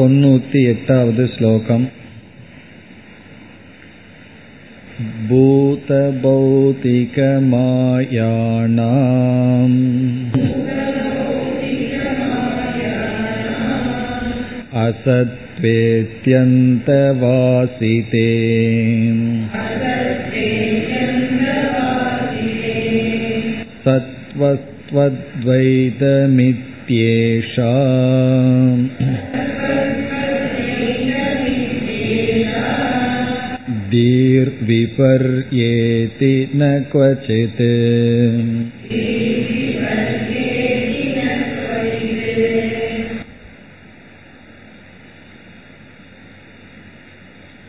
தொண்ணூத்தி एटावद् श्लोकम् भूतभौतिकमायाणाम् असत्त्वेत्यन्तवासिते सत्त्वस्त्वद्वैतमित् इत्येषा धीर्विपर्येति न क्वचित्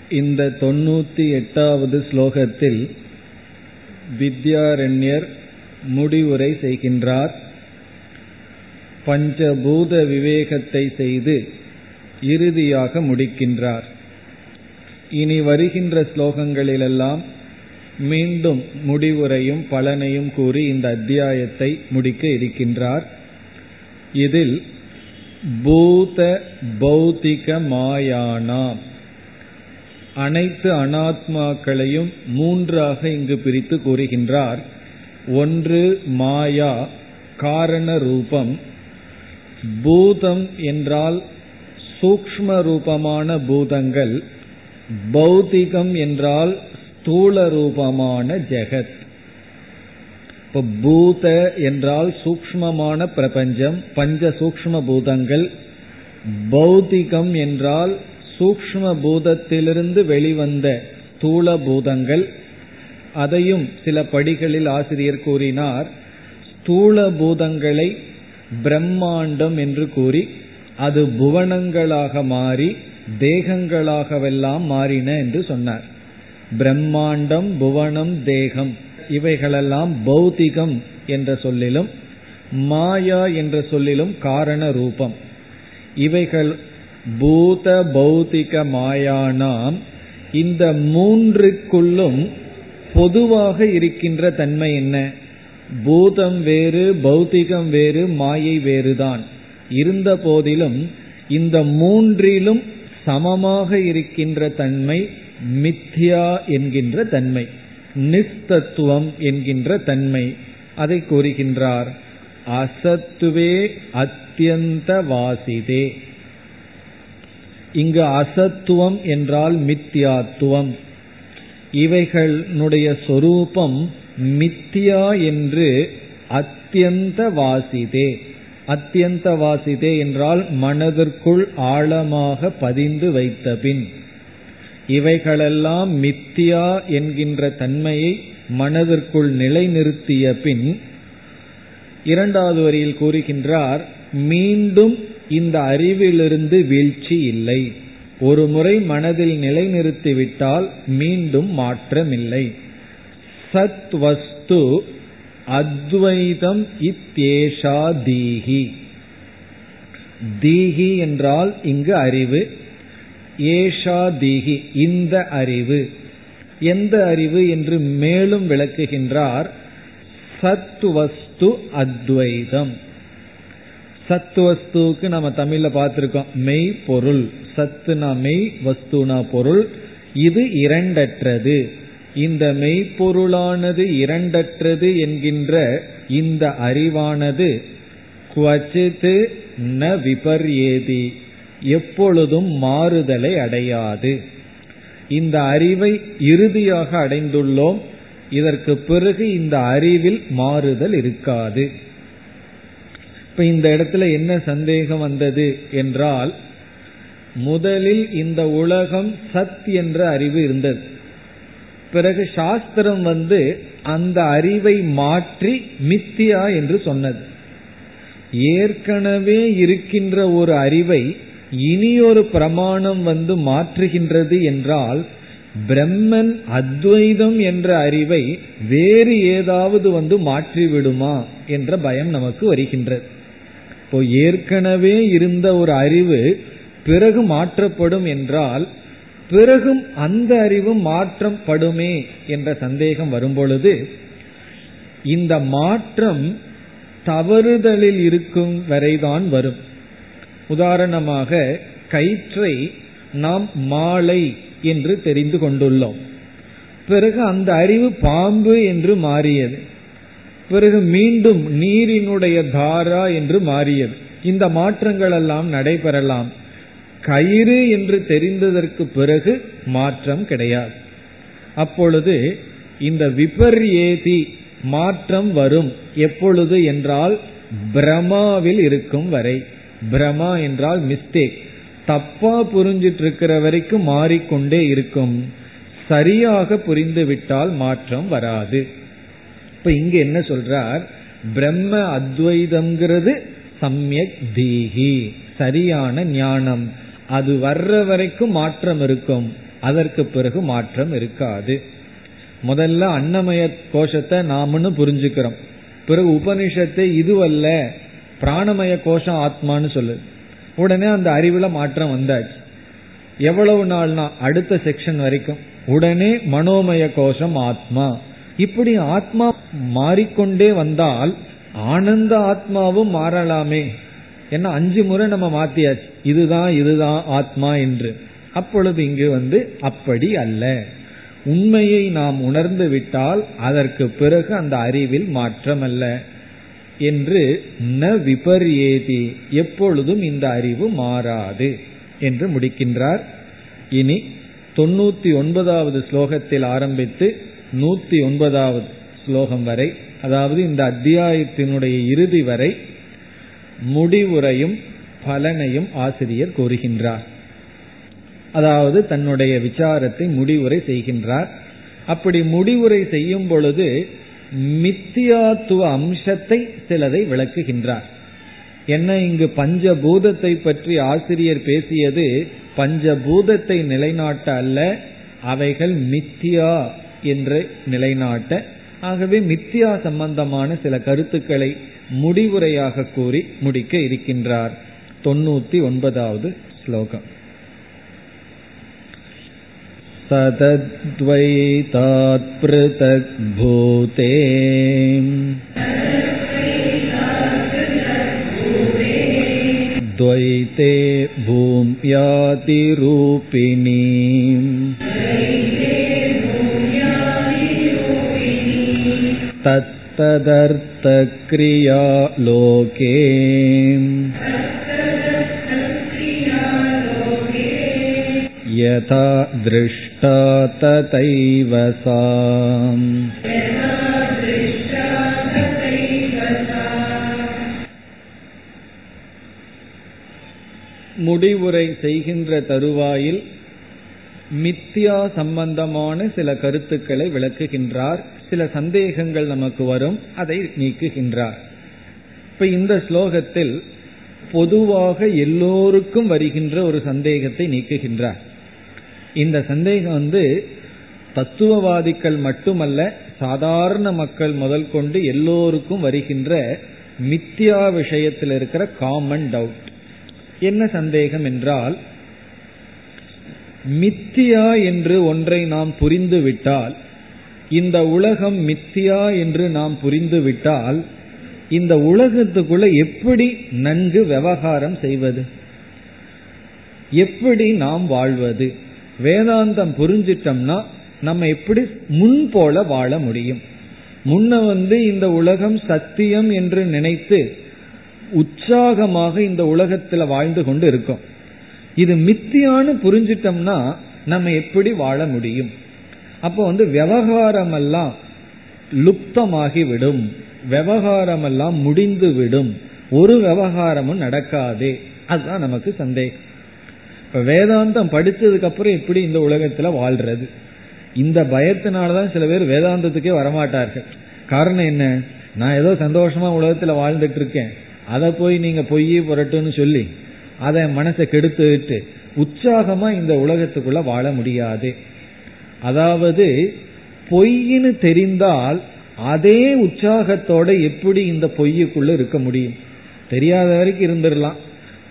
இந்த தொண்ணூத்தி எட்டாவது ஸ்லோகத்தில் வித்யாரண்யர் முடிவுரை செய்கின்றார் பஞ்சபூத விவேகத்தை செய்து இறுதியாக முடிக்கின்றார் இனி வருகின்ற ஸ்லோகங்களிலெல்லாம் மீண்டும் முடிவுரையும் பலனையும் கூறி இந்த அத்தியாயத்தை முடிக்க இருக்கின்றார். இதில் பூத பௌத்திக மாயானாம் அனைத்து அனாத்மாக்களையும் மூன்றாக இங்கு பிரித்து கூறுகின்றார். ஒன்று மாயா காரண ரூபம். பூதம் என்றால் சூக்ம ரூபமான பூதங்கள். பௌதிகம் என்றால் ஸ்தூல ரூபமான ஜெகத். இப்போ பூத என்றால் சூக்மமான பிரபஞ்சம் பஞ்ச சூக்ம பூதங்கள். பௌதிகம் என்றால் சூக்ம பூதத்திலிருந்து வெளிவந்த ஸ்தூல பூதங்கள். அதையும் சில படிகளில் ஆசிரியர் கூறினார். ஸ்தூல பூதங்களை பிரம்மாண்டம் என்று கூறி அது புவனங்களாக மாறி தேகங்களாகவெல்லாம் மாறின என்று சொன்னார். பிரம்மாண்டம் புவனம் தேகம் இவைகளெல்லாம் பௌதிகம் என்ற சொல்லிலும் மாயா என்ற சொல்லிலும் காரண ரூபம். இவைகள் பூத பௌதிக மாயானாம். இந்த மூன்றுக்குள்ளும் பொதுவாக இருக்கின்ற தன்மை என்ன? பூதம் வேறு பௌத்திகம் வேறு மாயை வேறுதான். இருந்த போதிலும் இந்த மூன்றிலும் சமமாக இருக்கின்ற தன்மை மித்யா என்கின்ற தன்மை நிஸ்தத்துவம் என்கின்ற தன்மை. அதை கூறுகின்றார் அசத்துவே அத்தியந்த வாசிதே இங்கு அசத்துவம் என்றால் மித்யாத்துவம் இவைகளுடைய சொரூபம் மித்தியா என்று அத்தியந்த வாசிதே அத்தியந்த வாசிதே என்றால் மனதிற்குள் ஆழமாக பதிந்து வைத்த பின். இவைகளெல்லாம் மித்தியா என்கின்ற தன்மையை மனதிற்குள் நிலைநிறுத்திய பின் இரண்டாவது வரியில் கூறுகின்றார் மீண்டும் இந்த அறிவிலிருந்து வீழ்ச்சி இல்லை. ஒரு முறை மனதில் நிலைநிறுத்திவிட்டால் மீண்டும் மாற்றமில்லை. சத் வஸ்து அத்வைதம் இத்தேஷா தீகி தீகி என்றால் இங்கு அறிவு ஏஷா தீகி இந்த அறிவு. எந்த அறிவு என்று மேலும் விளக்குகின்றார் சத்துவஸ்து அத்வைதம். சத்துவஸ்துக்கு நம்ம தமிழ்ல பார்த்திருக்கோம் மெய் பொருள். சத்துனா மெய் வஸ்துனா பொருள். இது இரண்டற்றது. இந்த மெய்ப்பொருளானது இரண்டற்றது என்கின்ற இந்த அறிவானது குவச்சித்து ந விபர்யேதி எப்பொழுதும் மாறுதலை அடையாது. இந்த அறிவை இறுதியாக அடைந்துள்ளோம். இதற்கு பிறகு இந்த அறிவில் மாறுதல் இருக்காது. இப்ப இந்த இடத்துல என்ன சந்தேகம் வந்தது என்றால் முதலில் இந்த உலகம் சத் என்ற அறிவு இருந்தது. பிறகு சாஸ்திரம் வந்து அந்த அறிவை மாற்றி மித்தியா என்று சொன்னது. ஏற்கனவே இருக்கின்ற ஒரு அறிவை இனி ஒரு பிரமாணம் வந்து மாற்றுகின்றது என்றால் பிரம்மன் அத்வைதம் என்ற அறிவை வேறு ஏதாவது வந்து மாற்றிவிடுமா என்ற பயம் நமக்கு வருகின்றது. இப்போ ஏற்கனவே இருந்த ஒரு அறிவு பிறகு மாற்றப்படும் என்றால் பிறகும் அந்த அறிவு மாற்றம் படுமே என்ற சந்தேகம் வரும்பொழுது இந்த மாற்றம் தவறுதலில் இருக்கும் வரைதான் வரும். உதாரணமாக கயிற்றை நாம் மாலை என்று தெரிந்து கொண்டுள்ளோம். பிறகு அந்த அறிவு பாம்பு என்று மாறியது. பிறகு மீண்டும் நீரினுடைய தாரா என்று மாறியது. இந்த மாற்றங்கள் எல்லாம் நடைபெறலாம். கயிறு என்று தெரிந்ததற்கு பிறகு மாற்றம் கிடையாது. அப்பொழுது இந்த விபர்யேதி மாற்றம் வரும். எப்பொழுது என்றால் பிரமாவில் இருக்கும் வரை. பிரமா என்றால் மிஸ்டேக் தப்பா புரிஞ்சிட்டு இருக்கிற வரைக்கும் மாறிக்கொண்டே இருக்கும். சரியாக புரிந்துவிட்டால் மாற்றம் வராது. இப்ப இங்க என்ன சொல்றார்? பிரம்ம அத்வைதம்ங்கிறது சமயக் தீகி சரியான ஞானம். அது வர்ற வரைக்கும் மாற்றம் இருக்கும். அதற்கு பிறகு மாற்றம் இருக்காது. முதல்ல அன்னமய கோஷத்தை நாமன்னு புரிஞ்சுக்கிறோம். பிறகு உபனிஷத்தை இதுவல்ல பிராணமய கோஷம் ஆத்மான்னு சொல்லுது உடனே அந்த அறிவுல மாற்றம் வந்தாச்சு. எவ்வளவு நாள்னா அடுத்த செக்ஷன் வரைக்கும். உடனே மனோமய கோஷம் ஆத்மா. இப்படி ஆத்மா மாறிக்கொண்டே வந்தால் ஆனந்த ஆத்மாவும் மாறலாமே. ஏன்னா அஞ்சு முறை நம்ம மாத்தியாச்சு. இதுதான் இதுதான் ஆத்மா என்று. அப்பொழுது இங்கு வந்து அப்படி அல்ல. உண்மையை நாம் உணர்ந்து விட்டால் அதற்கு பிறகு அந்த அறிவில் மாற்றம் அல்ல என்று ந விபர்யேதி. எப்பொழுதும் இந்த அறிவு மாறாது என்று முடிக்கின்றார். இனி தொண்ணூத்தி ஒன்பதாவது ஸ்லோகத்தில் ஆரம்பித்து நூத்தி ஒன்பதாவது ஸ்லோகம் வரை அதாவது இந்த அத்தியாயத்தினுடைய இறுதி வரை முடிவுரையும் பலனையும் ஆசிரியர் கூறுகின்றார். அதாவது தன்னுடைய விசாரத்தை முடிவுரை செய்கின்றார். அப்படி முடிவுரை செய்யும் பொழுது மித்தியாத்துவ அம்சத்தை சிலதை விளக்குகின்றார். என்ன இங்கு பஞ்சபூதத்தை பற்றி ஆசிரியர் பேசியது பஞ்சபூதத்தை நிலைநாட்ட அல்ல அவைகள் மித்தியா என்று நிலைநாட்ட. ஆகவே மித்தியா சம்பந்தமான சில கருத்துக்களை முடிவுரையாக கூறி முடிக்க இருக்கின்றார். தொண்ணூத்தி ஒன்பதாவது ஸ்லோகம் सतद्वैतात् पृथक् भूते द्वैते भूम्यातिरूपिणी तत्तदर्थक्रिया लोके यथा दृष्टा तथैव सा முடிவுரை செய்கின்ற தருவாயில் மித்தியா சம்பந்தமான சில கருத்துக்களை விளக்குகின்றார் சில சந்தேகங்கள் நமக்கு வரும் அதை நீக்குகின்றார் இப்ப இந்த ஸ்லோகத்தில் பொதுவாக எல்லோருக்கும் வருகின்ற ஒரு சந்தேகத்தை நீக்குகின்றார் இந்த சந்தேகம் வந்து தத்துவவாதிகள் மட்டுமல்ல சாதாரண மக்கள் முதல் கொண்டு எல்லோருக்கும் வருகின்ற மித்தியா விஷயத்தில் இருக்கிற காமன் டவுட் என்ன சந்தேகம் என்றால் மித்தியா என்று ஒன்றை நாம் புரிந்துவிட்டால் இந்த உலகம் மித்தியா என்று நாம் புரிந்துவிட்டால் இந்த உலகத்துக்குள்ள எப்படி நன்கு விவகாரம் செய்வது? எப்படி நாம் வாழ்வது? வேதாந்தம் புரிஞ்சிட்டோம்னா நம்ம எப்படி முன் போல வாழ முடியும்? முன்ன வந்து இந்த உலகம் சத்தியம் என்று நினைத்து உற்சாகமாக இந்த உலகத்துல வாழ்ந்து கொண்டு இருக்கோம். இது மித்தியான்னு புரிஞ்சிட்டோம்னா நம்ம எப்படி வாழ முடியும்? அப்போ வந்து விவகாரம் எல்லாம் லுப்தமாகி விடும். விவகாரம் எல்லாம் முடிந்து விடும். ஒரு விவகாரமும் நடக்காது. அதுதான் நமக்கு சந்தேகம். இப்ப வேதாந்தம் படிச்சதுக்கு அப்புறம் எப்படி இந்த உலகத்துல வாழ்றது? இந்த பயத்தினாலதான் சில பேர் வேதாந்தத்துக்கே வரமாட்டார்கள். காரணம் என்ன? நான் ஏதோ சந்தோஷமா உலகத்துல வாழ்ந்துட்டு இருக்கேன் அதை போய் நீங்க பொய் புரட்டுன்னு சொல்லி அதை மனசை கெடுத்துட்டு உற்சாகமா இந்த உலகத்துக்குள்ள வாழ முடியாது. அதாவது பொய்ன்னு தெரிந்தால் அதே உற்சாகத்தோட எப்படி இந்த பொய்யுக்குள்ள இருக்க முடியும்? தெரியாத வரைக்கும் இருந்துடலாம்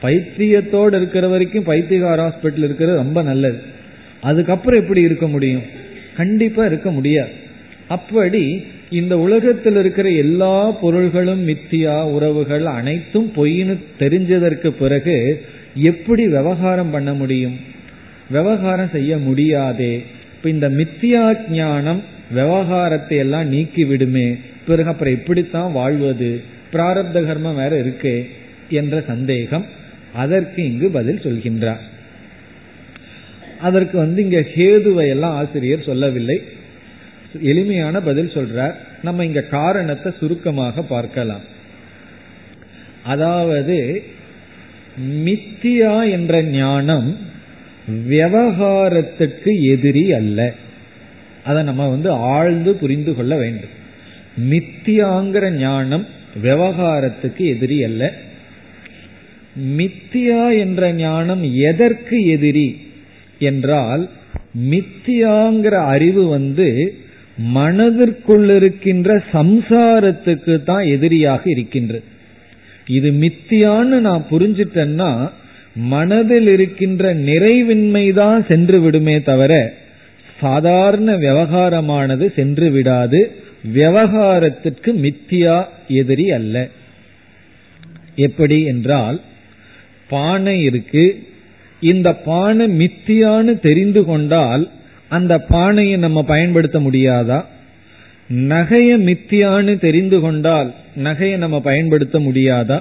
பைத்தியத்தோடு இருக்கிற வரைக்கும் பைத்தியகார ஹாஸ்பிட்டல் இருக்கிறது ரொம்ப நல்லது. அதுக்கப்புறம் எப்படி இருக்க முடியும்? கண்டிப்பா இருக்க முடியாது. அப்படி இந்த உலகத்தில் இருக்கிற எல்லா பொருள்களும் மித்தியா உறவுகள் அனைத்தும் பொய்னு தெரிஞ்சதற்கு பிறகு எப்படி விவகாரம் பண்ண முடியும்? விவகாரம் செய்ய முடியாதே. இப்ப இந்த மித்தியா ஞானம் விவகாரத்தை எல்லாம் நீக்கி விடுமே. பிறகு அப்புறம் எப்படித்தான் வாழ்வது. பிராரப்த கர்மம் வேற இருக்கே என்ற சந்தேகம். அதற்கு இங்கு பதில் சொல்கின்றார். அதற்கு வந்து இங்க ஹேதுவை எல்லாம் ஆசிரியர் சொல்லவில்லை. எளிமையான பதில் சொல்றார். நம்ம இங்க காரணத்தை சுருக்கமாக பார்க்கலாம். அதாவது மித்தியா என்ற ஞானம் விவகாரத்துக்கு எதிரி அல்ல. அதை நம்ம வந்து ஆழ்ந்து புரிந்து கொள்ள வேண்டும். மித்தியாங்கிற ஞானம் விவகாரத்துக்கு எதிரி அல்ல. மித்தியா என்ற ஞானம் எதற்கு எதிரி? என்றால் மித்தியாங்கிற அறிவு வந்து மனதிற்குள் இருக்கின்ற சம்சாரத்துக்கு தான் எதிரியாக இருக்கின்றது இது மித்தியான்னு நான் புரிஞ்சிட்டேன்னா மனதில் இருக்கின்ற நிறைவின்மை தான் சென்று விடுமே தவிர சாதாரண விவகாரமானது சென்று விடாது. விவகாரத்திற்கு மித்தியா எதிரி அல்ல. எப்படி என்றால் பானை இருக்கு. இந்த பானை மித்தியான்னு தெரிந்து கொண்டால் அந்த பானையை நம்ம பயன்படுத்த முடியாதா? நகைய மித்தியான்னு தெரிந்து கொண்டால் நகையை நம்ம பயன்படுத்த முடியாதா?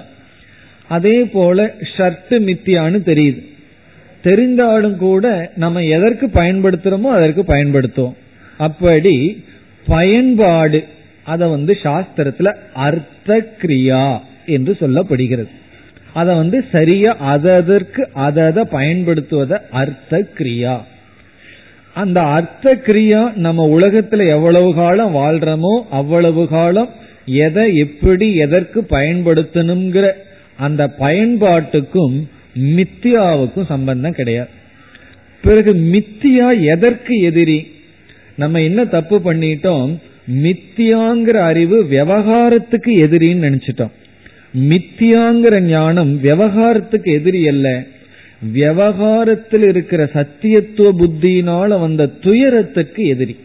அதே போல ஷர்ட் மித்தியான்னு தெரியுது. தெரிந்தாலும் கூட நம்ம எதற்கு பயன்படுத்துறோமோ அதற்கு பயன்படுத்துவோம். அப்படி பயன்பாடு அத வந்து சாஸ்திரத்துல அர்த்த கிரியா என்று சொல்லப்படுகிறது. அதை வந்து சரியா அதற்கு அதை பயன்படுத்துவத அர்த்த கிரியா. அந்த அர்த்த கிரியா நம்ம உலகத்துல எவ்வளவு காலம் வாழ்றோமோ அவ்வளவு காலம் எதை எப்படி எதற்கு பயன்படுத்தணுங்கிற அந்த பயன்பாட்டுக்கும் மித்தியாவுக்கும் சம்பந்தம் கிடையாது. பிறகு மித்தியா எதற்கு எதிரி? நம்ம என்ன தப்பு பண்ணிட்டோம்? மித்தியாங்கிற அறிவு விவகாரத்துக்கு எதிரின்னு நினைச்சிட்டோம். மித்தியாங்கிற ஞானம் விவகாரத்துக்கு எதிரி அல்ல. விவகாரத்தில் இருக்கிற சத்தியத்துவ புத்தியினால வந்த துயரத்துக்கு எதிரி.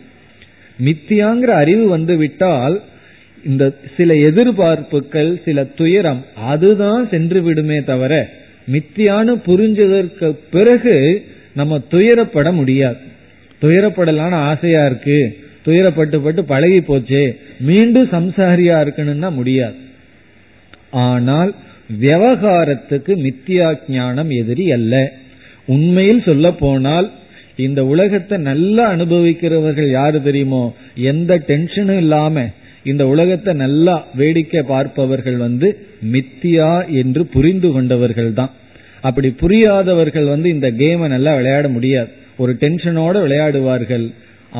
மித்தியாங்கிற அறிவு வந்து விட்டால் இந்த சில எதிர்பார்ப்புகள் சில துயரம் அதுதான் சென்று விடுமே தவிர மித்தியான்னு புரிஞ்சதற்கு பிறகு நம்ம துயரப்பட முடியாது. துயரப்படலான்னு ஆசையா இருக்கு. துயரப்பட்டு பட்டு பழகி போச்சு மீண்டும் சம்சாரியா இருக்கணும்னா முடியாது. ஆனால் விவகாரத்துக்கு மித்தியா ஞானம் எதிரி அல்ல. உண்மையில் சொல்ல போனால் இந்த உலகத்தை நல்லா அனுபவிக்கிறவர்கள் யாரு தெரியுமோ? எந்த டென்ஷனும் இல்லாம இந்த உலகத்தை நல்லா வேடிக்கை பார்ப்பவர்கள் வந்து மித்தியா என்று புரிந்து கொண்டவர்கள் தான். அப்படி புரியாதவர்கள் வந்து இந்த கேமை நல்லா விளையாட முடியாது. ஒரு டென்ஷனோட விளையாடுவார்கள்.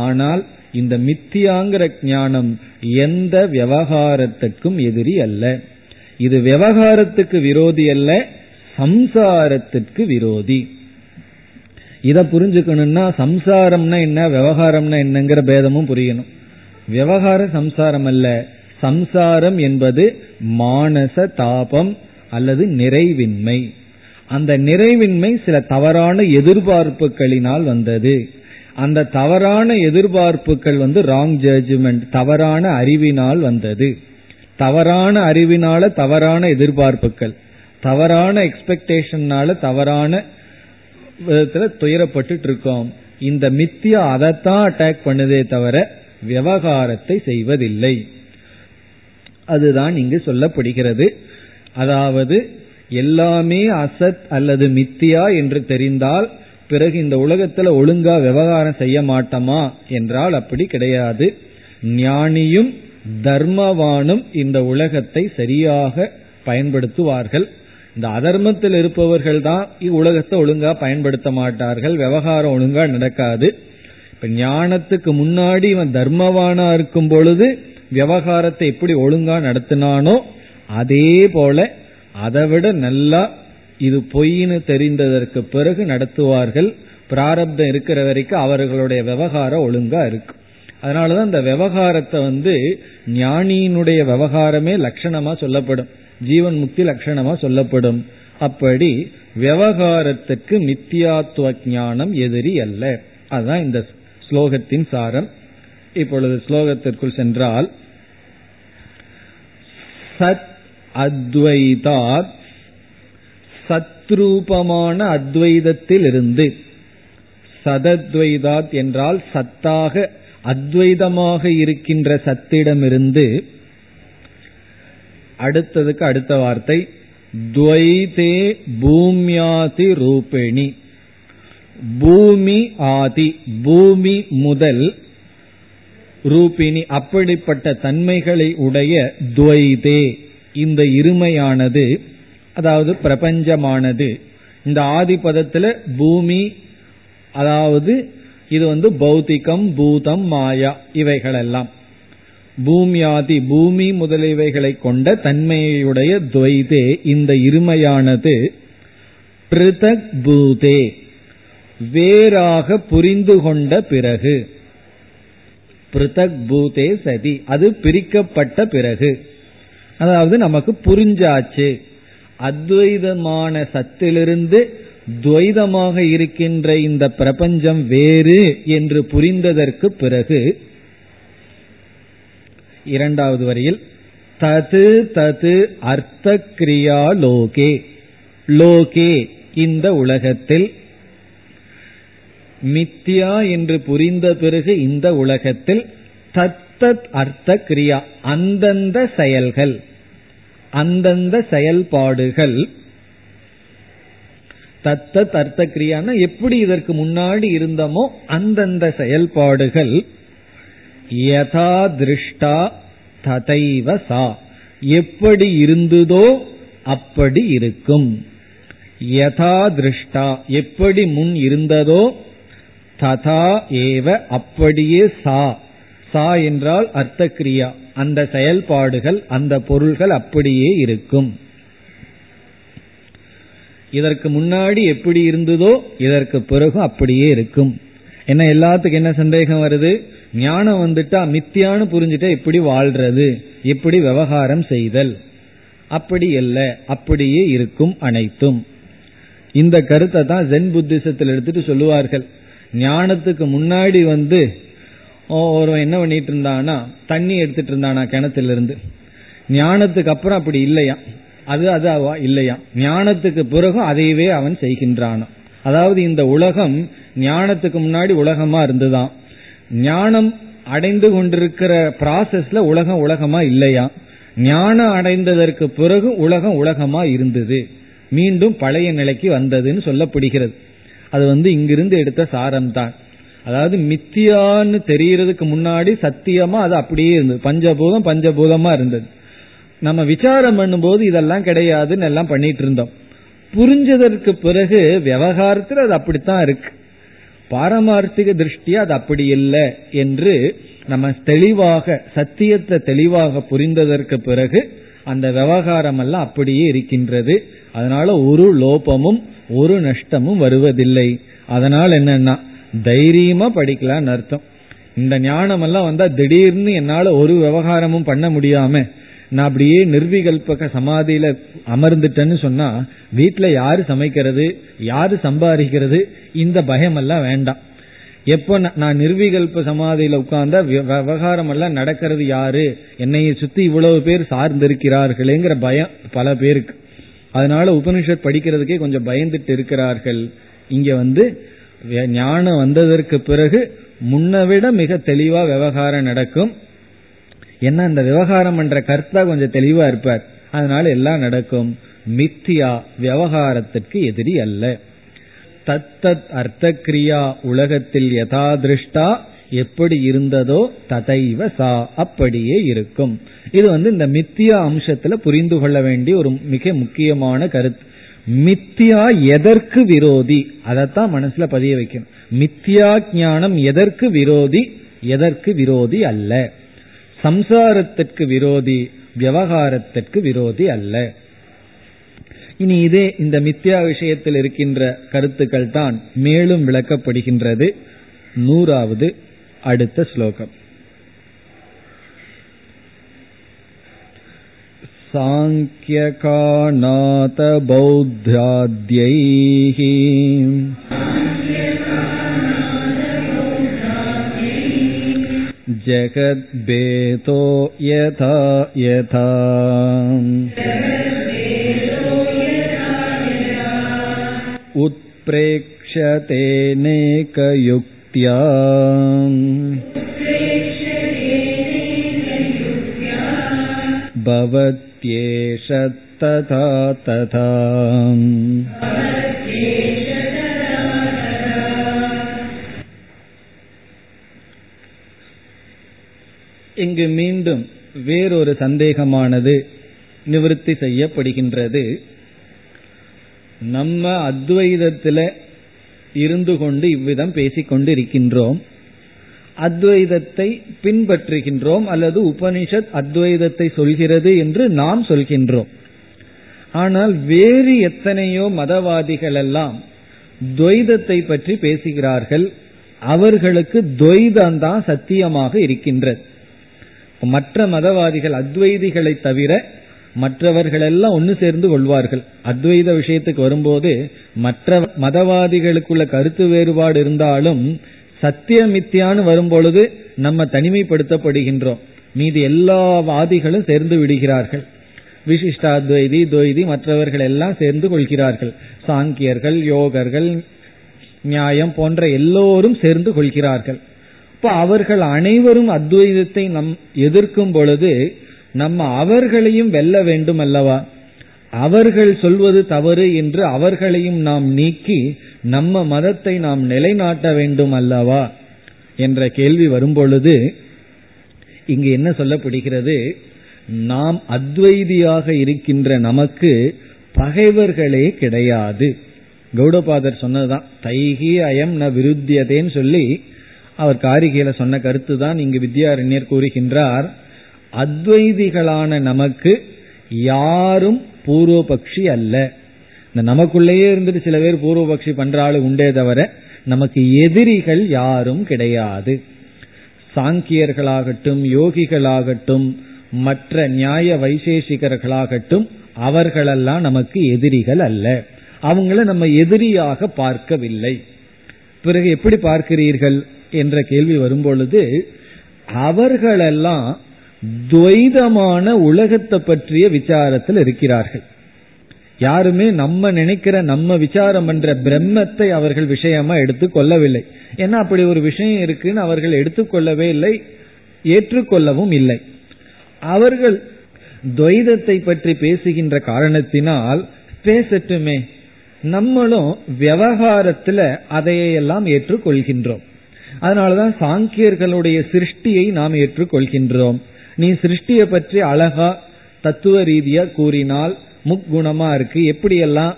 ஆனால் இந்த மித்தியாங்கிற ஞானம் எந்த விவகாரத்துக்கும் எதிரி அல்ல. இது விவகாரத்துக்கு விரோதி அல்ல சம்சாரத்திற்கு விரோதி. இதை புரிஞ்சுக்கணும்னா சம்சாரம்னா என்ன விவகாரம்னா என்னங்கிற பேதமும் புரியணும். விவகார சம்சாரம் அல்ல. சம்சாரம் என்பது மானச தாபம் அல்லது நிறைவின்மை. அந்த நிறைவின்மை சில தவறான எதிர்பார்ப்புகளினால் வந்தது. அந்த தவறான எதிர்பார்ப்புகள் வந்து ராங் ஜட்ஜ்மெண்ட் தவறான அறிவினால் வந்தது. தவறான அறிவினால தவறான எதிர்பார்ப்புகள் தவறான எக்ஸ்பெக்டேஷன்னால தவறான விதத்துல துயரப்பட்டு இருக்கோம். இந்த மித்தியா அதைத்தான் அட்டாக் பண்ணுதே தவிர விவகாரத்தை செய்வதில்லை. அதுதான் இங்கு சொல்லப்படுகிறது. அதாவது எல்லாமே அசத் அல்லது மித்தியா என்று தெரிந்தால் பிறகு இந்த உலகத்துல ஒழுங்கா விவகாரம் செய்ய மாட்டோமா? என்றால் அப்படி கிடையாது. ஞானியும் தர்மவானும் இந்த உலகத்தை சரியாக பயன்படுத்துவார்கள். இந்த அதர்மத்தில் இருப்பவர்கள் தான் உலகத்தை ஒழுங்கா பயன்படுத்த மாட்டார்கள். விவகாரம் ஒழுங்கா நடக்காது. இப்ப ஞானத்துக்கு முன்னாடி இவன் தர்மவானா இருக்கும் பொழுது விவகாரத்தை எப்படி ஒழுங்கா நடத்தினானோ அதே போல அதை விட நல்லா இது பொய்னு தெரிந்ததற்கு பிறகு நடத்துவார்கள். பிராரப்தம் இருக்கிற வரைக்கும் அவர்களுடைய விவகாரம் ஒழுங்கா இருக்கும். அதனாலதான் இந்த விவகாரத்தை வந்து ஞானியினுடைய விவகாரமே லட்சணமா சொல்லப்படும். ஜீவன் முக்தி லட்சணமா சொல்லப்படும். அப்படி விவகாரத்துக்கு மித்தியாத்துவ ஞானம் எதிரி அல்ல. அதுதான் இந்த ஸ்லோகத்தின் சாரம். இப்பொழுது ஸ்லோகத்திற்குள் சென்றால் சத் அத்வைதாத் சத்ரூபமான அத்வைதத்திலிருந்து சதத்வைதாத் என்றால் சத்தாக அத்வைதமாக இருக்கின்ற சத்திடமிருந்து அடுத்ததுக்கு அடுத்த வார்த்தை துவைதே பூமியாதி ரூபேணி. பூமி ஆதி பூமி முதல் ரூபிணி. அப்படிப்பட்ட தன்மைகளை உடைய துவைதே. இந்த இருமையானது அதாவது பிரபஞ்சமானது. இந்த ஆதி பதத்தில் பூமி அதாவது இது வந்து பௌத்திகம் பூதம் மாயா இவைகளெல்லாம். பூமியாதி பூமி முதலியவைகளை கொண்ட தன்மையுடைய துவைதே இந்த இருமையானது பிருதக் பூதே. வேறாக புரிந்து கொண்ட பிறகு. பிருதக் பூதே சதி. அது பிரிக்கப்பட்ட பிறகு. அதாவது நமக்கு புரிஞ்சாச்சு. அத்வைதமான சத்திலிருந்து துவைதமாக இருக்கின்ற இந்த பிரபஞ்சம் வேறு என்று புரிந்ததற்கு பிறகு இரண்டாவது வரியில் தது தது அர்த்த கிரியா லோகே. லோகே இந்த உலகத்தில் மித்யா என்று புரிந்த பிறகு இந்த உலகத்தில் தத்தத் அர்த்த கிரியா அந்தந்த செயல்கள் அந்தந்த செயல்பாடுகள் தத்த தர்த்த கிரியான்னா எப்படி இதற்கு முன்னாடி இருந்தமோ அந்தந்த செயல்பாடுகள் யதா திருஷ்டா ததைவ சா. எப்படி இருந்ததோ அப்படி இருக்கும். யதா திருஷ்டா எப்படி முன் இருந்ததோ ததா ஏவ அப்படியே சா. சா என்றால் அர்த்த கிரியா அந்த செயல்பாடுகள் அந்த பொருள்கள் அப்படியே இருக்கும். இதற்கு முன்னாடி எப்படி இருந்ததோ இதற்கு பிறகு அப்படியே இருக்கும். என்ன எல்லாத்துக்கும் என்ன சந்தேகம் வருது? ஞானம் வந்துட்டா மித்தியான்னு புரிஞ்சுட்டா எப்படி வாழ்றது எப்படி விவகாரம் செய்தல். அப்படி இல்லை அப்படியே இருக்கும் அனைத்தும். இந்த கருத்தை தான் ஜென் புத்திசத்தில் எடுத்துட்டு சொல்லுவார்கள். ஞானத்துக்கு முன்னாடி வந்து ஒருவன் என்ன பண்ணிட்டு இருந்தானா தண்ணி எடுத்துட்டு இருந்தானா கிணத்துல இருந்து ஞானத்துக்கு அப்புறம் அப்படி இல்லையா அது அது இல்லையா? ஞானத்துக்கு பிறகும் அதையவே அவன் செய்கின்றான். அதாவது இந்த உலகம் ஞானத்துக்கு முன்னாடி உலகமா இருந்துதான் ஞானம் அடைந்து கொண்டிருக்கிற ப்ராசஸ்ல உலகம் உலகமா இல்லையா? ஞானம் அடைந்ததற்கு பிறகு உலகம் உலகமா இருந்தது. மீண்டும் பழைய நிலைக்கு வந்ததுன்னு சொல்லப்படுகிறது. அது வந்து இங்கிருந்து எடுத்த சாரம் தான் அதாவது மித்தியான்னு தெரியறதுக்கு முன்னாடி சத்தியமா அது அப்படியே இருந்தது. பஞ்சபூதம் பஞ்சபூதமா இருந்தது. நம்ம விசாரம் பண்ணும்போது இதெல்லாம் கிடையாதுன்னு எல்லாம் பண்ணிட்டு இருந்தோம். புரிஞ்சதற்கு பிறகு விவகாரத்தில் அது அப்படித்தான் இருக்கு. பாரமார்த்திக திருஷ்டியா அது அப்படி இல்லை என்று நம்ம தெளிவாக சத்தியத்தை தெளிவாக புரிந்ததற்கு பிறகு அந்த விவகாரம் எல்லாம் அப்படியே இருக்கின்றது. அதனால ஒரு லோபமும் ஒரு நஷ்டமும் வருவதில்லை. அதனால் என்னன்னா தைரியமா படிக்கலாம்னு அர்த்தம். இந்த ஞானம் எல்லாம் வந்தா திடீர்னு என்னால ஒரு விவகாரமும் பண்ண முடியாம நான் அப்படியே நிர்விகல்பக சமாதியில அமர்ந்துட்டேன்னு சொன்னா வீட்டுல யாரு சமைக்கிறது யாரு சம்பாதிக்கிறது இந்த பயம் எல்லாம் வேண்டாம். எப்ப நான் நிர்விகல்ப சமாதியில உட்கார்ந்தா விவகாரம் எல்லாம் நடக்கிறது யாரு என்னைய சுத்தி இவ்வளவு பேர் சார்ந்திருக்கிறார்களேங்கிற பயம் பல பேருக்கு. அதனால உபனிஷத் படிக்கிறதுக்கே கொஞ்சம் பயந்துட்டு இருக்கிறார்கள். இங்க வந்து ஞானம் வந்ததற்கு பிறகு முன்னவிட மிக தெளிவா விவகாரம் நடக்கும். என்ன இந்த விவகாரம் என்ற கர்த்தா கொஞ்சம் தெளிவா இருப்பார். அதனால எல்லாம் நடக்கும். மித்தியா விவகாரத்திற்கு எதிரி அல்ல. தத்தத் அர்த்த கிரியா உலகத்தில் யதா திருஷ்டா எப்படி இருந்ததோ ததைவ சா அப்படியே இருக்கும். இது வந்து இந்த மித்தியா அம்சத்துல புரிந்து கொள்ள வேண்டிய ஒரு மிக முக்கியமான கருத்து. மித்தியா எதற்கு விரோதி? அதைத்தான் மனசுல பதிய வைக்கணும். மித்தியா ஞானம் எதற்கு விரோதி? எதற்கு விரோதி அல்ல. சம்சாரத்திற்கு விரோதி விவகாரத்திற்கு விரோதி அல்ல இனி இதே இந்த மித்யா விஷயத்தில் இருக்கின்ற கருத்துக்கள் தான் மேலும் விளக்கப்படுகின்றது நூறாவது அடுத்த ஸ்லோகம் साङ्ख्यकानातबौद्ध्याद्यैः जगद्भेदो यथा यथा उत्प्रेक्ष्यतेनेकयुक्त्या भवत्येष तथा तथा இங்கு மீண்டும் வேறொரு சந்தேகமானது நிவர்த்தி செய்யப்படுகின்றது. நம்ம அத்வைதத்தில் இருந்து கொண்டு இவ்விதம் பேசிக்கொண்டு இருக்கின்றோம் அத்வைதத்தை பின்பற்றுகின்றோம் அல்லது உபனிஷத் அத்வைதத்தை சொல்கிறது என்று நாம் சொல்கின்றோம். ஆனால் வேறு எத்தனையோ மதவாதிகள் எல்லாம் துவைதத்தை பற்றி பேசுகிறார்கள். அவர்களுக்கு துவைதம் தான் சத்தியமாக இருக்கின்றது. மற்ற மதவாதிகள் அத்வைதிகளை தவிர மற்றவர்கள் எல்லாம் ஒன்று சேர்ந்து கொள்வார்கள். அத்வைத விஷயத்துக்கு வரும்போது மற்ற மதவாதிகளுக்குள்ள கருத்து வேறுபாடு இருந்தாலும் சத்தியமித்தியான்னு வரும்பொழுது நம்ம தனிமைப்படுத்தப்படுகின்றோம். மீதி எல்லா வாதிகளும் சேர்ந்து விடுகிறார்கள். விசிஷ்டாத்வைதி துவைதி மற்றவர்கள் எல்லாம் சேர்ந்து கொள்கிறார்கள். சாங்கியர்கள் யோகர்கள் நியாயம் போன்ற எல்லோரும் சேர்ந்து கொள்கிறார்கள். இப்ப அவர்கள் அனைவரும் அத்வைதத்தை நம் எதிர்க்கும் பொழுது நம்ம அவர்களையும் வெல்ல வேண்டும் அல்லவா அவர்கள் சொல்வது தவறு என்று அவர்களையும் நாம் நீக்கி நம்ம மதத்தை நாம் நிலைநாட்ட வேண்டும் அல்லவா என்ற கேள்வி வரும்பொழுது இங்கு என்ன சொல்லப்படுகிறது? நாம் அத்வைதியாக இருக்கின்ற நமக்கு பகைவர்களே கிடையாது. கௌடபாதர் சொன்னதுதான் தைகி அயம் ந விருத்தியதேன்னு சொல்லி அவர் காரிகையில சொன்ன கருத்து தான் இங்கு வித்யாரண்யர் கூறுகின்றார். அத்வைதிகளான நமக்கு யாரும் பூர்வபக்ஷி அல்ல. இந்த நமக்குள்ளேயே இருந்துட்டு சில பேர் பூர்வபக்ஷி பண்றாலும் உண்டே தவிர நமக்கு எதிரிகள் யாரும் கிடையாது. சாங்கியர்களாகட்டும் யோகிகளாகட்டும் மற்ற நியாய வைசேஷிகர்களாகட்டும் அவர்களெல்லாம் நமக்கு எதிரிகள் அல்ல. அவங்கள நம்ம எதிரியாக பார்க்கவில்லை. பிறகு எப்படி பார்க்கிறீர்கள்? என்ற கேள்வி வரும்பொழுது அவர்களெல்லாம் துவைதமான உலகத்தை பற்றிய விசாரத்தில் இருக்கிறார்கள். யாருமே நம்ம நினைக்கிற நம்ம விசாரம் பண்ற பிரம்மத்தை அவர்கள் விஷயமா எடுத்துக்கொள்ளவில்லை ஏன்னா அப்படி ஒரு விஷயம் இருக்குன்னு அவர்கள் எடுத்துக்கொள்ளவே இல்லை ஏற்றுக்கொள்ளவும் இல்லை. அவர்கள் துவைதத்தை பற்றி பேசுகின்ற காரணத்தினால் பேசட்டுமே நம்மளும் விவகாரத்துல அதையெல்லாம் ஏற்றுக்கொள்கின்றோம். அதனாலதான் சாங்கியர்களுடைய சிருஷ்டியை நாம் ஏற்றுக்கொள்கின்றோம். நீ சிருஷ்டியை பற்றி அழகா தத்துவ ரீதியா கூறினால் முக்குணமா இருக்கு. எப்படியெல்லாம்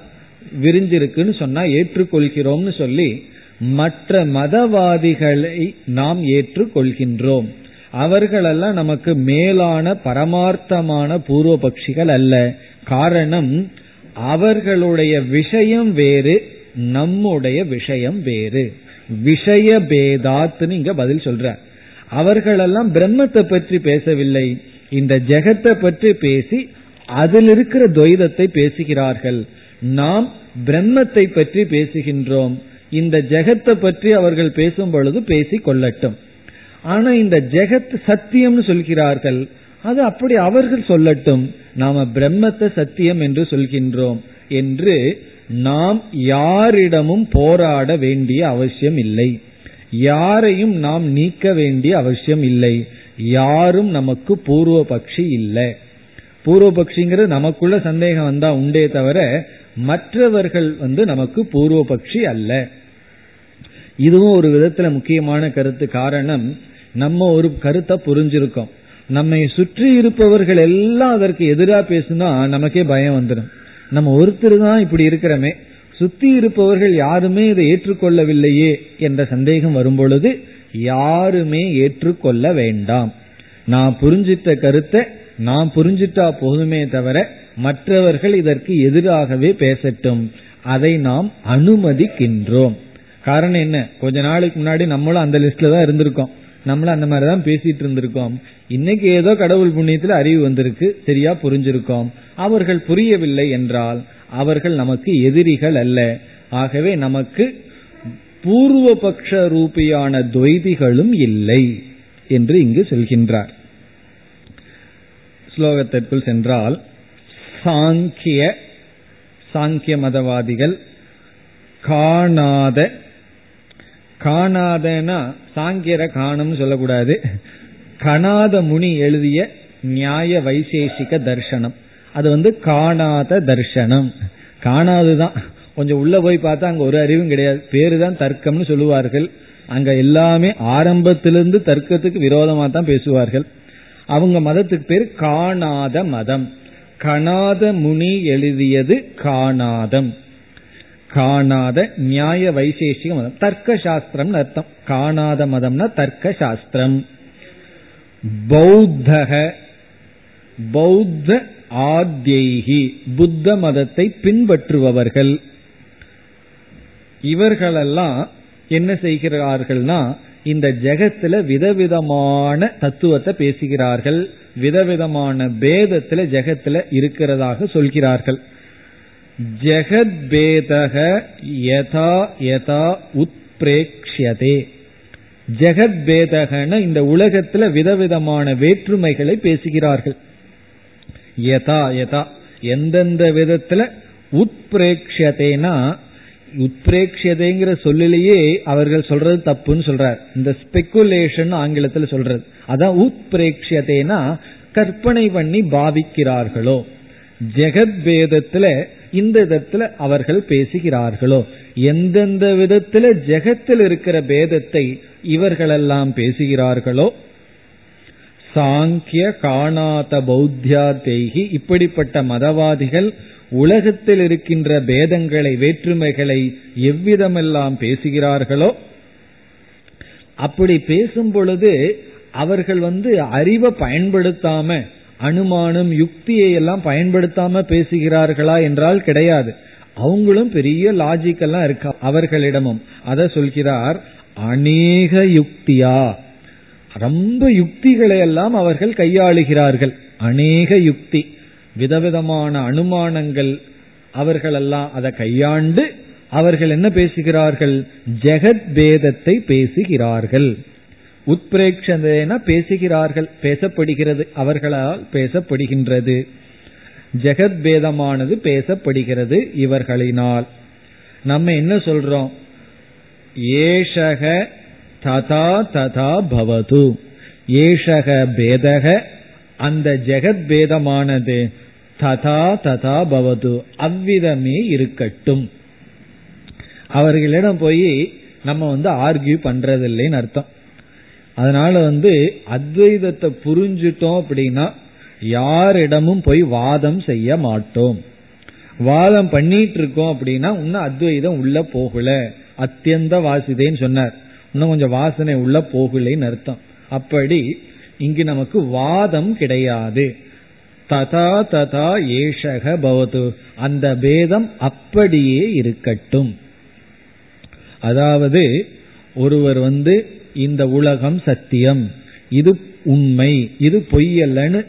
விரிஞ்சிருக்குன்னு சொன்னா ஏற்றுக்கொள்கிறோம்னு சொல்லி மற்ற மதவாதிகளை நாம் ஏற்றுக்கொள்கின்றோம். அவர்களெல்லாம் நமக்கு மேலான பரமார்த்தமான பூர்வ பட்சிகள் அல்ல. காரணம் அவர்களுடைய விஷயம் வேறு நம்முடைய விஷயம் வேறு. விஷய பேதாத்துன்னு இங்க பதில் சொல்ற. அவர்களெல்லாம் பிரம்மத்தை பற்றி பேசவில்லை. இந்த ஜெகத்தை பற்றி பேசி அதில் இருக்கிற துவைதத்தை பேசுகிறார்கள். நாம் பிரம்மத்தை பற்றி பேசுகின்றோம். இந்த ஜெகத்தை பற்றி அவர்கள் பேசும் பொழுது பேசி கொள்ளட்டும். ஆனா இந்த ஜெகத் சத்தியம்னு சொல்கிறார்கள். அது அப்படி அவர்கள் சொல்லட்டும். நாம பிரம்மத்தை சத்தியம் என்று சொல்கின்றோம் என்று நாம் யாரிடமும் போராட வேண்டிய அவசியம் இல்லை. யாரையும் நாம் நீக்க வேண்டிய அவசியம் இல்லை. யாரும் நமக்கு பூர்வ பக்ஷி இல்லை. பூர்வபக்ஷிங்கிறது நமக்குள்ள சந்தேகம் வந்தா உண்டே தவிர மற்றவர்கள் வந்து நமக்கு பூர்வ பக்ஷி அல்ல. இதுவும் ஒரு விதத்துல முக்கியமான கருத்து. காரணம் நம்ம ஒரு கருத்தை புரிஞ்சிருக்கோம். நம்மை சுற்றி இருப்பவர்கள் எல்லாம் அதற்கு எதிராக பேசுனா நமக்கே பயம் வந்துடும் நம்ம ஒருத்தர் தான் இப்படி இருக்கிறோமே. சுத்தி இருப்பவர்கள் யாருமே இதை ஏற்றுக்கொள்ளவில்லையே என்ற சந்தேகம் வரும்பொழுது யாருமே ஏற்றுக்கொள்ள வேண்டாம். நான் புரிஞ்சிட்ட கருத்தை நான் புரிஞ்சிட்டா போதுமே தவிர மற்றவர்கள் இதற்கு எதிராகவே பேசட்டும். அதை நாம் அனுமதிக்கின்றோம். காரணம் என்ன? கொஞ்ச நாளைக்கு முன்னாடி நம்மளும் அந்த லிஸ்ட்ல தான் இருந்திருக்கோம். நம்மளும் அந்த மாதிரி தான் பேசிட்டு இருந்திருக்கோம். இன்னைக்கு ஏதோ கடவுள் புண்ணியத்துல அறிவு வந்திருக்கு. சரியா புரிஞ்சிருக்கோம். அவர்கள் புரியவில்லை என்றால் அவர்கள் நமக்கு எதிரிகள் அல்ல. ஆகவே நமக்கு பூர்வபக்ஷ ரூபியான துவைதிகளும் இல்லை என்று இங்கு சொல்கின்றார். ஸ்லோகத்திற்குள் சென்றால் சாங்கிய சாங்கிய மதவாதிகள் காணாத காணாதனா சாங்கியர காணம்னு சொல்லக்கூடாது. கணாத முனி எழுதிய நியாய வைசேஷிக தர்சனம் அது வந்து காணாத தர்சனம் காணாதுதான். கொஞ்சம் உள்ள போய் பார்த்தா அங்க ஒரு அறிவும் கிடையாது. பேரு தான் தர்க்கம்னு சொல்லுவார்கள். அங்க எல்லாமே ஆரம்பத்திலிருந்து தர்க்கத்துக்கு விரோதமா தான் பேசுவார்கள். அவங்க மதத்துக்கு பேர் காணாத மதம். கணாத முனி எழுதியது காணாதம். காணாத நியாய வைசேஷிக மதம். தர்க்க சாஸ்திரம் அர்த்தம். காணாத மதம்னா தர்க்க சாஸ்திரம் பௌத்தக பௌத்த ஆத்யைகி புத்த மதத்தை பின்பற்றுபவர்கள். இவர்களெல்லாம் என்ன செய்கிறார்கள்னா இந்த ஜெகத்துல விதவிதமான தத்துவத்தை பேசுகிறார்கள். விதவிதமான பேதத்துல ஜெகத்துல இருக்கிறதாக சொல்கிறார்கள். ஜெகத் பேதக யதா யதா உத்பிரேக்ஷதே ஜெகத் பேதகன இந்த உலகத்துல விதவிதமான வேற்றுமைகளை பேசுகிறார்கள். யதா யதா. எந்தெந்த விதத்துல உத்பிரேக்ஷதேனா உத்பிரேக்ஷதைங்கிற சொல்லிலேயே அவர்கள் சொல்றது தப்புன்னு சொல்றார். இந்த ஸ்பெகுலேஷன் ஆங்கிலத்தில் சொல்றது. அதான் உத்பிரேக்ஷதைனா கற்பனை பண்ணி பாவிக்கிறார்களோ. ஜெகத் பேதத்துல இந்த விதத்துல அவர்கள் பேசுகிறார்களோ. எந்தெந்த விதத்துல ஜெகத்தில் இருக்கிற பேதத்தை இவர்களெல்லாம் பேசுகிறார்களோ சாங்கிய காணாத பௌத்தியா தேகி இப்படிப்பட்ட மதவாதிகள் உலகத்தில் இருக்கின்ற பேதங்களை வேற்றுமைகளை எவ்விதமெல்லாம் பேசுகிறார்களோ அப்படி பேசும் பொழுது அவர்கள் வந்து அறிவை பயன்படுத்தாம அனுமானம் யுக்தியை எல்லாம் பயன்படுத்தாம பேசுகிறார்களா என்றால் கிடையாது. அவங்களும் பெரிய லாஜிக்கெல்லாம் இருக்கா அவர்களிடமும். அதை சொல்கிறார் அநேக யுக்தியா? ரொம்ப யுக்திகளை எல்லாம் அவர்கள் கையாளுகிறார்கள். அநேக யுக்தி விதவிதமான அனுமானங்கள் அவர்களெல்லாம் அதை கையாண்டு அவர்கள் என்ன பேசுகிறார்கள்? ஜெகத் பேதத்தை பேசுகிறார்கள். உத்பிரேக்ஷதேன பேசுகிறார்கள் பேசப்படுகிறது அவர்களால் பேசப்படுகின்றது. ஜெகத் பேதமானது பேசப்படுகிறது இவர்களினால். நம்ம என்ன சொல்றோம்? ஏஷக ததா ததா பவது. ஏஷக பேதக அந்த ஜெகத் பேதமானது ததா ததா பவது. அவ்விதமே இருக்கட்டும். அவர்களிடம் போய் நம்ம வந்து ஆர்கியூ பண்றதில்லைன்னு அர்த்தம். அதனால வந்து அத்வைதத்தை புரிஞ்சுட்டோம் அப்படின்னா யாரிடமும் போய் வாதம் செய்ய மாட்டோம். வாதம் பண்ணிட்டு இருக்கோம் அப்படின்னா இன்னும் அத்வைதம் உள்ள போகல. அத்தியந்த வாசிதேன்னு சொன்னார். இன்னும் கொஞ்சம் வாசனை உள்ள போகலைன்னு அர்த்தம். அப்படி இங்கு நமக்கு வாதம் கிடையாது. ததா ததா ஏஷக பவது அந்த பேதம் அப்படியே இருக்கட்டும். அதாவது ஒருவர் வந்து இந்த உலகம் சத்தியம். இது உண்மை. இது பொய்யல்லன்னு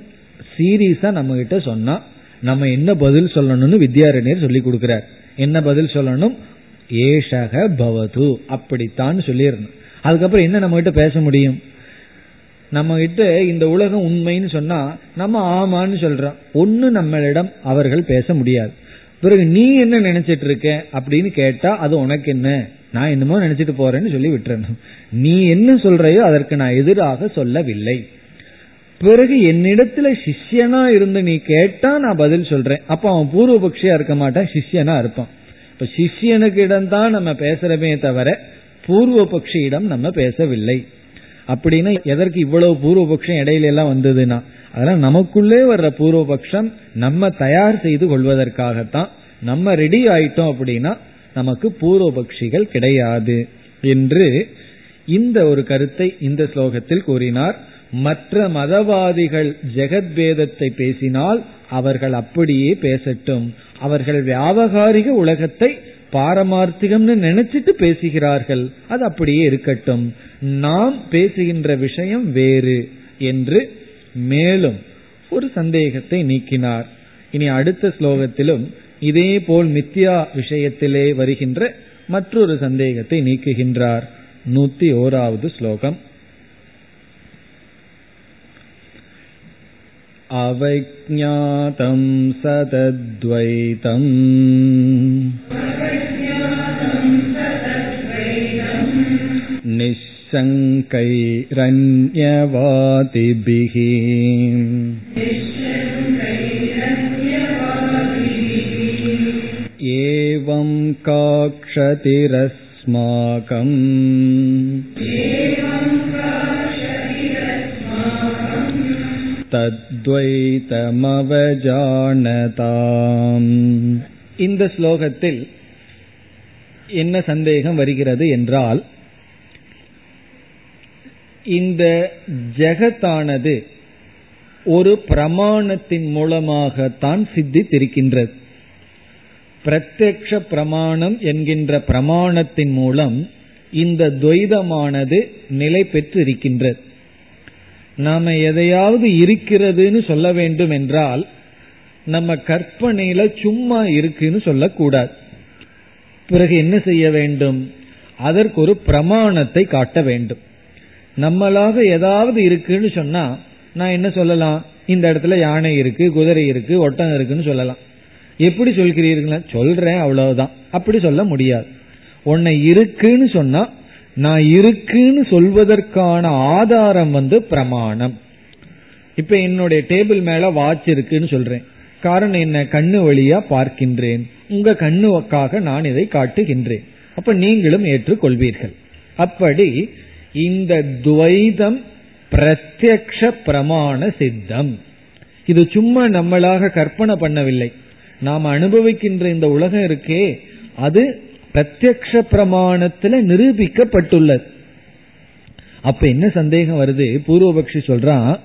சீரியஸா நம்ம கிட்ட சொன்னா நம்ம என்ன பதில் சொல்லணும்னு வித்யாரண்யர் சொல்லி கொடுக்கிறார். என்ன பதில் சொல்லணும்? ஏஷக பவது. அப்படித்தான் சொல்லிடணும். அதுக்கப்புறம் என்ன நம்ம கிட்ட பேச முடியும்? நம்ம கிட்ட இந்த உலகம் உண்மைன்னு சொன்னா நம்ம ஆமான்னு சொல்றோம். ஒன்னு நம்மளிடம் அவர்கள் பேச முடியாது. பிறகு நீ என்ன நினைச்சிட்டு இருக்க அப்படின்னு கேட்டா அது உனக்கு என்ன? நான் என்னமோ நினைச்சிட்டு போறேன்னு சொல்லி விட்டுறணும். நீ என்ன சொல்றையோ அதற்கு நான் எதிராக சொல்லவில்லை. பிறகு என்னிடத்துல சிஷ்யனா இருந்து நீ கேட்டா நான் பதில் சொல்றேன். அப்ப அவன் பூர்வபக்ஷியா இருக்க மாட்டான் சிஷ்யனா இருப்பான். இப்ப சிஷியனுக்கிடம் தான் நம்ம பேசுறமே தவிர பூர்வ பக்ஷியிடம் நம்ம பேசவில்லை. அப்படின்னா எதற்கு இவ்வளவு பூர்வபக்ஷம் இடையில எல்லாம் வந்ததுன்னா அதெல்லாம் நமக்குள்ளே வர்ற பூர்வபக்ஷம் நம்ம தயார் செய்து கொள்வதற்காகத்தான் நம்ம ரெடி ஆயிட்டோம் அப்படின்னா நமக்கு பூர்வபக்ஷிகள் கிடையாது என்று இந்த ஒரு கருத்தை இந்த ஸ்லோகத்தில் கூறினார். மற்ற மதவாதிகள் ஜெகத்பேதத்தை பேசினால் அவர்கள் அப்படியே பேசட்டும். அவர்கள் வியாபகாரிக உலகத்தை பாரமார்த்திகம்னு நினைச்சிட்டு பேசுகிறார்கள். அது அப்படியே இருக்கட்டும். நாம் பேசுகின்ற விஷயம் வேறு என்று மேலும் ஒரு சந்தேகத்தை நீக்கினார். இனி அடுத்த ஸ்லோகத்திலும் இதே போல் மித்யா விஷயத்திலே வருகின்ற மற்றொரு சந்தேகத்தை நீக்குகின்றார். நூத்தி ஓராவது ஸ்லோகம். अवज्ञातं सतद्वैतम् निःशङ्कैरन्यवादिभिः एवं काक्षतिरस्माकम् அத்வைதமவஜானதாம் இந்த ஸ்லோகத்தில் என்ன சந்தேகம் வருகிறது என்றால் இந்த ஜெகத்தானது ஒரு பிரமாணத்தின் மூலமாகத்தான் சித்தித்திருக்கின்றது. பிரத்யக்ஷ பிரமாணம் என்கின்ற பிரமாணத்தின் மூலம் இந்த துவைதமானது நிலை பெற்று இருக்கின்றது நாம எதையாவது இருக்கிறதுன்னு சொல்ல வேண்டும் என்றால் நம்ம கற்பனையில சும்மா இருக்குன்னு சொல்லக்கூடாது. பிறகு என்ன செய்ய வேண்டும்? அதற்கு ஒரு பிரமாணத்தை காட்ட வேண்டும். நம்மளாக ஏதாவது இருக்குன்னு சொன்னா நான் என்ன சொல்லலாம்? இந்த இடத்துல யானை இருக்கு குதிரை இருக்கு ஒட்டகம் இருக்குன்னு சொல்லலாம். எப்படி சொல்கிறீர்கள் சொல்றேன் அவ்வளவுதான். அப்படி சொல்ல முடியாது. உன்னை இருக்குன்னு சொன்னா நான் இருக்குன்னு சொல்வதற்கான ஆதாரம் வந்து பிரமாணம். இப்ப என்னுடைய டேபிள் மேல வாட்ச் இருக்குன்னு சொல்றேன். காரணம் என்ன? கண்ணு வழியா பார்க்கின்றேன். உங்க கண்ணுக்காக நான் இதை காட்டுகின்றேன். அப்ப நீங்களும் ஏற்றுக்கொள்வீர்கள். அப்படி இந்த துவைதம் பிரத்யக்ஷ பிரமாண சித்தம். இது சும்மா நம்மளாக கற்பனை பண்ணவில்லை. நாம் அனுபவிக்கின்ற இந்த உலகம் இருக்கே அது பிரத்யக்ஷ பிரமாணத்துல நிரூபிக்கப்பட்டுள்ளது. அப்ப என்ன சந்தேகம் வருது? பூர்வபக்ஷி சொல்றான்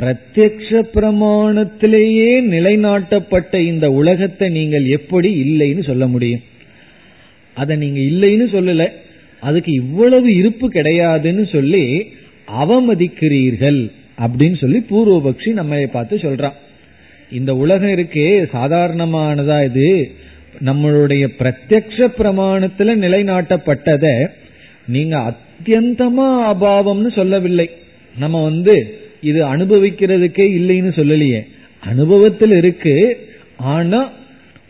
பிரத்யக்ஷ பிரமாணத்திலேயே நிலைநாட்டப்பட்ட இந்த உலகத்தை நீங்கள் எப்படி இல்லைன்னு சொல்ல முடியும். அதை நீங்க இல்லைன்னு சொல்லல. அதுக்கு இவ்வளவு இருப்பு கிடையாதுன்னு சொல்லி அவமதிக்கிறீர்கள் அப்படின்னு சொல்லி பூர்வபக்ஷி நம்ம பார்த்து சொல்றான். இந்த உலகம் இருக்கே சாதாரணமானதா இது? நம்மளுடைய பிரத்யக்ஷ பிரமாணத்துல நிலைநாட்டப்பட்டத நீங்க அத்தியந்தமா அபாவம்னு சொல்லவில்லை. நம்ம வந்து இது அனுபவிக்கிறதுக்கே இல்லைன்னு சொல்லலையே. அனுபவத்தில் இருக்கு ஆனா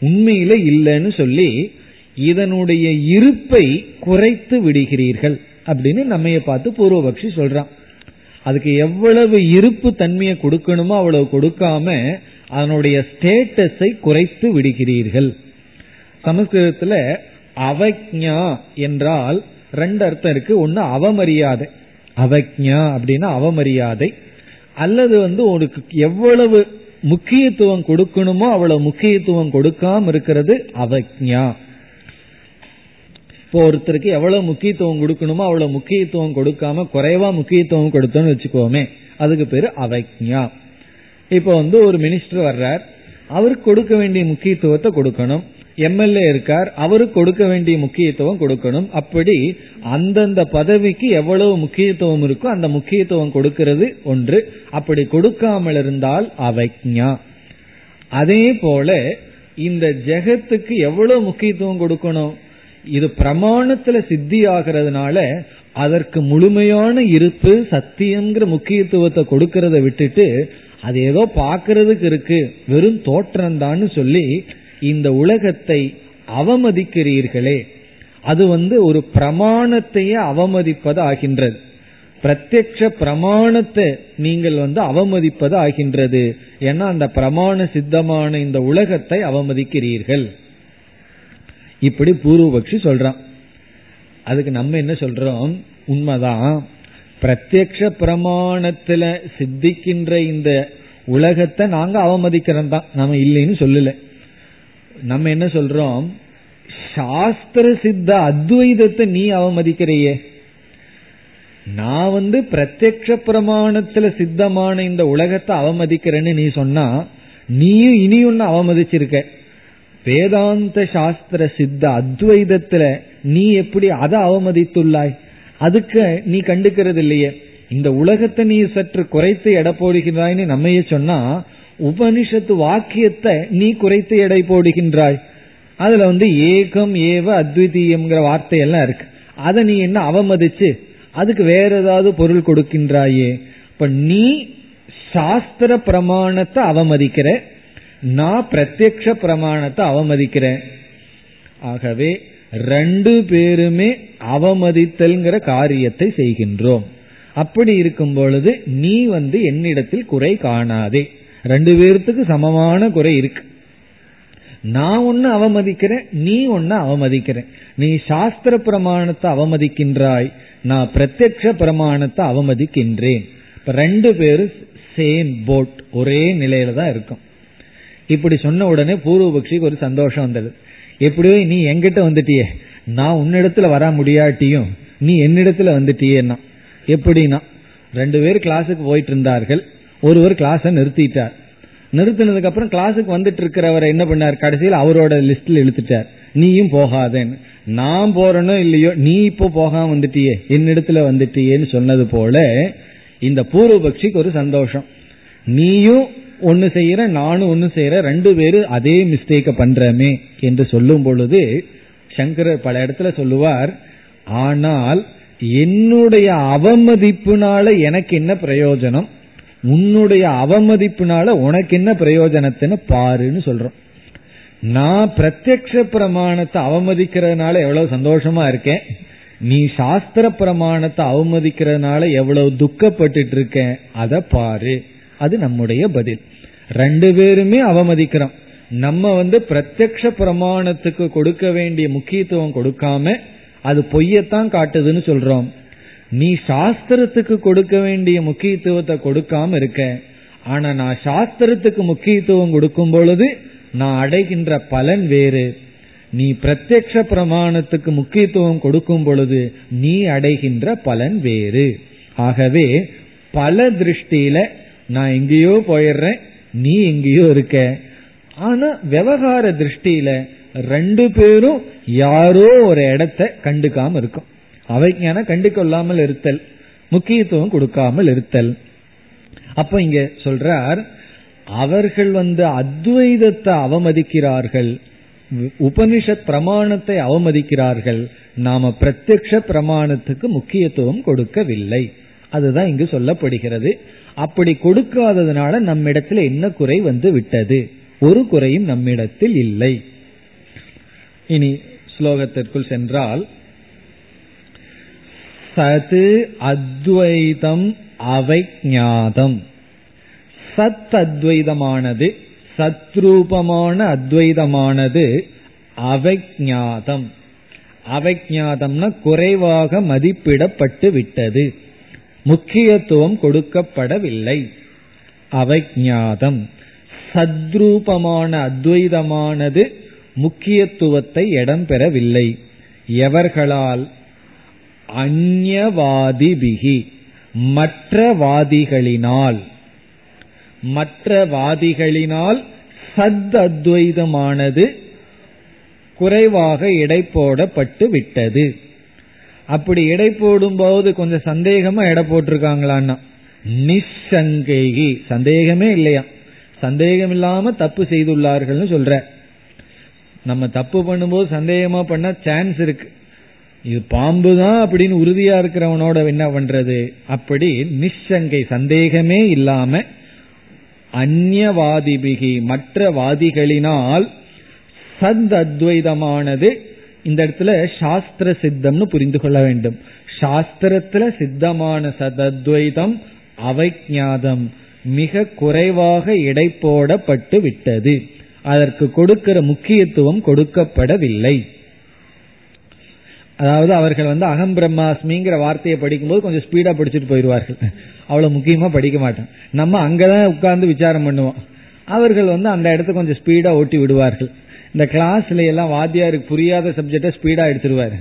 உண்மையில இல்லைன்னு சொல்லி இதனுடைய இருப்பை குறைத்து விடுகிறீர்கள் அப்படின்னு நம்மைய பார்த்து பூர்வபக்ஷி சொல்றான். அதுக்கு எவ்வளவு இருப்பு தன்மையை கொடுக்கணுமோ அவ்வளவு கொடுக்காம அதனுடைய ஸ்டேட்டஸை குறைத்து விடுகிறீர்கள். சமஸ்கிருதத்துல அவக்ஞா என்றால் ரெண்டு அர்த்தம் இருக்கு. ஒன்னு அவமரியாதை. அவக்ஞா அப்படின்னா அவமரியாதை. அல்லது வந்து உனக்கு எவ்வளவு முக்கியத்துவம் கொடுக்கணுமோ அவ்வளவு முக்கியத்துவம் கொடுக்காம இருக்கிறது அவக்ஞா. இப்போ ஒருத்தருக்கு எவ்வளவு முக்கியத்துவம் கொடுக்கணுமோ அவ்வளவு முக்கியத்துவம் கொடுக்காம குறைவா முக்கியத்துவம் கொடுத்தோம்னு வச்சுக்கோமே அதுக்கு பேரு அவக்ஞா. இப்போ வந்து ஒரு மினிஸ்டர் வர்றார். அவருக்கு கொடுக்க வேண்டிய முக்கியத்துவத்தை கொடுக்கணும். எம்எல்ஏ இருக்கார். அவருக்கு கொடுக்க வேண்டிய முக்கியத்துவம் கொடுக்கணும். அப்படி அந்தந்த பதவிக்கு எவ்வளவு முக்கியத்துவம் இருக்கோ அந்த முக்கியத்துவம் கொடுக்கிறது ஒன்று. அப்படி கொடுக்காமல் இருந்தால் அவைக்ஞா. அதே போல இந்த ஜெகத்துக்கு எவ்வளவு முக்கியத்துவம் கொடுக்கணும்? இது பிரமாணத்துல சித்தி ஆகிறதுனால அதற்கு முழுமையான இருப்பு சத்தியங்கிற முக்கியத்துவத்தை கொடுக்கறத விட்டுட்டு அது ஏதோ பாக்குறதுக்கு இருக்கு. வெறும் தோற்றம்தான்னு சொல்லி இந்த உலகத்தை அவமதிக்கிறீர்களே அது வந்து ஒரு பிரமாணத்தையே அவமதிப்பது ஆகின்றது. பிரத்யக்ஷ பிரமாணத்தை நீங்கள் வந்து அவமதிப்பது ஆகின்றது. ஏன்னா அந்த பிரமாண சித்தமான இந்த உலகத்தை அவமதிக்கிறீர்கள். இப்படி பூர்வபக்ஷி சொல்றான். அதுக்கு நம்ம என்ன சொல்றோம்? உண்மைதான். பிரத்யக்ஷ பிரமாணத்துல சித்திக்கின்ற இந்த உலகத்தை நாங்க அவமதிக்கிறோம் தான். நம்ம இல்லைன்னு சொல்லல. நம்ம என்ன சொல்றோம்? சாஸ்திர சித்த அத்வைதத்தை நீ அவமதிக்கிறையே. நான் வந்து பிரத்யக்ஷ பிரமாணத்துல சித்தமான இந்த உலகத்தை அவமதிக்கிறேன்னு நீ சொன்னா நீயும் இனி ஒன்னு அவமதிச்சிருக்க. வேதாந்த சாஸ்திர சித்த அத்வைதத்துல நீ எப்படி அதை அவமதித்துள்ளாய்? அதுக்கு நீ கண்டுக்கிறது இல்லையே இந்த உலகத்தை நீ சற்று குறைத்து எடை நம்மையே சொன்னா உபனிஷத்து வாக்கியத்தை நீ குறைத்து எடை போடுகின்றாய். அதுல வந்து ஏகம் ஏவ அத்விதீயம்ங்கிற வார்த்தையெல்லாம் இருக்கு. அதை நீ என்ன அவமதிச்சு அதுக்கு வேற ஏதாவது பொருள் கொடுக்கின்றாயே. இப்ப நீ சாஸ்திர பிரமாணத்தை அவமதிக்கிற நான் பிரத்யக்ஷ பிரமாணத்தை அவமதிக்கிறேன் ஆகவே ரெண்டு பேருமே அவமதித்தல்ங்கிற காரியத்தை செய்கின்றோம். அப்படி இருக்கும் பொழுது நீ வந்து என்னிடத்தில் குறை காணாதே. ரெண்டு பேர்த்துக்கு சமமான குறை இருக்கு. நான் ஒன்னு அவமதிக்கிறேன் நீ ஒன்னு அவமதிக்கிறேன். நீ சாஸ்திர பிரமாணத்தை அவமதிக்கின்றாய் நான் பிரத்யக்ஷ பிரமாணத்தை அவமதிக்கின்றேன். இப்ப ரெண்டு பேரும் சேம் போட் ஒரே நிலையில தான் இருக்கும். இப்படி சொன்ன உடனே பூர்வபக்ஷிக்கு ஒரு சந்தோஷம் வந்தது. எப்படியோ நீ எங்கிட்ட வந்துட்டியே நான் உன்னிடத்துல வர முடியாட்டியும் நீ என்னிடத்துல வந்துட்டியேன்னா எப்படின்னா ரெண்டு பேர் கிளாஸுக்கு போயிட்டு இருந்தார்கள். ஒருவர் கிளாஸை நிறுத்திட்டார். நிறுத்தினதுக்கு அப்புறம் கிளாஸுக்கு வந்துட்டு இருக்கிறவரை என்ன பண்ணார்? கடைசியில் அவரோட லிஸ்ட்ல இழுத்துட்டார். நீயும் போகாதேன்னு. நான் போறனோ இல்லையோ நீ இப்போ போகாம வந்துட்டியே என்னிடத்துல வந்துட்டியேன்னு சொன்னது போல இந்த பூர்வபக்ஷிக்கு ஒரு சந்தோஷம். நீயும் ஒன்னு செய்யற நானும் ஒன்னு செய்யற ரெண்டு பேரும் அதே மிஸ்டேக்க பண்றமே என்று சொல்லும் பொழுது சங்கரர் பல இடத்துல சொல்லுவார் ஆனால் என்னுடைய அவமதிப்புனால எனக்கு என்ன பிரயோஜனம்? உன்னுடைய அவமதிப்புனால உனக்கு என்ன பிரயோஜனத்துன்னு பாருன்னு சொல்றோம். நான் பிரத்யக்ஷ பிரமாணத்தை அவமதிக்கிறதுனால எவ்வளவு சந்தோஷமா இருக்கேன். நீ சாஸ்திர பிரமாணத்தை அவமதிக்கிறதுனால எவ்வளவு துக்கப்பட்டு இருக்கேன் அதை பாரு. அது நம்முடைய பதில். ரெண்டு பேருமே அவமதிக்கிறோம். நம்ம வந்து பிரத்யக்ஷ பிரமாணத்துக்கு கொடுக்க வேண்டிய முக்கியத்துவம் கொடுக்காம அது பொய்யத்தான் காட்டுதுன்னு சொல்றோம். நீ சாஸ்திரத்துக்கு கொடுக்க வேண்டிய முக்கியத்துவத்தை கொடுக்காம இருக்க. ஆனா நான் சாஸ்திரத்துக்கு முக்கியத்துவம் கொடுக்கும் பொழுது நான் அடைகின்ற பலன் வேறு. நீ பிரத்யக்ஷ பிரமாணத்துக்கு முக்கியத்துவம் கொடுக்கும் பொழுது நீ அடைகின்ற பலன் வேறு. ஆகவே பல திருஷ்டியில நான் எங்கேயோ போயிடுறேன் நீ எங்கேயோ இருக்க. ஆனா விவகார திருஷ்டியில ரெண்டு பேரும் யாரோ ஒரு இடத்த கண்டுக்காம இருக்கும். அவைஞான கண்டு கொள்ளாமல் இருத்தல் முக்கியத்துவம் கொடுக்காமல் இருத்தல். அப்ப இங்க சொல்றார் அவர்கள் வந்து அத்வைதத்தை அவமதிக்கிறார்கள் உபனிஷத் பிரமாணத்தை அவமதிக்கிறார்கள் நாம பிரத்யக்ஷ பிரமாணத்துக்கு முக்கியத்துவம் கொடுக்கவில்லை. அதுதான் இங்கு சொல்லப்படுகிறது. அப்படி கொடுக்காததுனால நம்மிடத்தில் என்ன குறை வந்து விட்டது? ஒரு குறையும் நம்மிடத்தில் இல்லை. இனி ஸ்லோகத்திற்குள் சென்றால் சது அத்வைதம் அவைஞாதம் சத் அத்வைதமானது சத்ரூபமான அத்வைதமானது அவைஞாதம் அவைஞாதம்னா குறைவாக மதிப்பிடப்பட்டு விட்டது. முக்கியத்துவம் கொடுக்கப்படவில்லை. அவைஞாதம் சத்ரூபமான அத்வைதமானது முக்கியத்துவத்தை இடம்பெறவில்லை. எவர்களால் அந்யவாதிபிகி மற்ற வாதிகளினால் மற்ற வாதிகளினால் சத் அத்வைதமானது குறைவாக எடை போடப்பட்டு விட்டது. அப்படி எடை போடும்போது கொஞ்சம் சந்தேகமா எடை போட்டிருக்காங்களான்னா நிசங்கேகி சந்தேகமே இல்லையா? சந்தேகம் இல்லாம தப்பு செய்துள்ளார்கள்னு சொல்ற. நம்ம தப்பு பண்ணும்போது சந்தேகமா பண்ண சான்ஸ் இருக்கு. இது பாம்பு தான் அப்படின்னு உறுதியா இருக்கிறவனோட என்ன பண்றது? அப்படி நிச்சங்கை சந்தேகமே இல்லாம அந்நியவாதிபிகி மற்ற வாதிகளினால் சத் அத்வைதமானது இந்த இடத்துல சாஸ்திர சித்தம்னு புரிந்து கொள்ள வேண்டும். சாஸ்திரத்துல சித்தமான சதத்வைதம் அவைஜாதம் மிக குறைவாக எடை போடப்பட்டு விட்டது. அதற்கு கொடுக்கிற முக்கியத்துவம் கொடுக்கப்படவில்லை. அதாவது அவர்கள் வந்து அகம் பிரம்மாஸ்மிங்கிற வார்த்தையை படிக்கும்போது கொஞ்சம் ஸ்பீடா படிச்சுட்டு போயிடுவார்கள். அவ்வளவு முக்கியமா படிக்க மாட்டோம் நம்ம அங்கதான் உட்கார்ந்து விசாரம் பண்ணுவோம். அவர்கள் வந்து அந்த இடத்த கொஞ்சம் ஸ்பீடா ஓட்டி விடுவார்கள். இந்த கிளாஸ்ல எல்லாம் வாத்தியாருக்கு புரியாத சப்ஜெக்ட ஸ்பீடா எடுத்துருவாரு.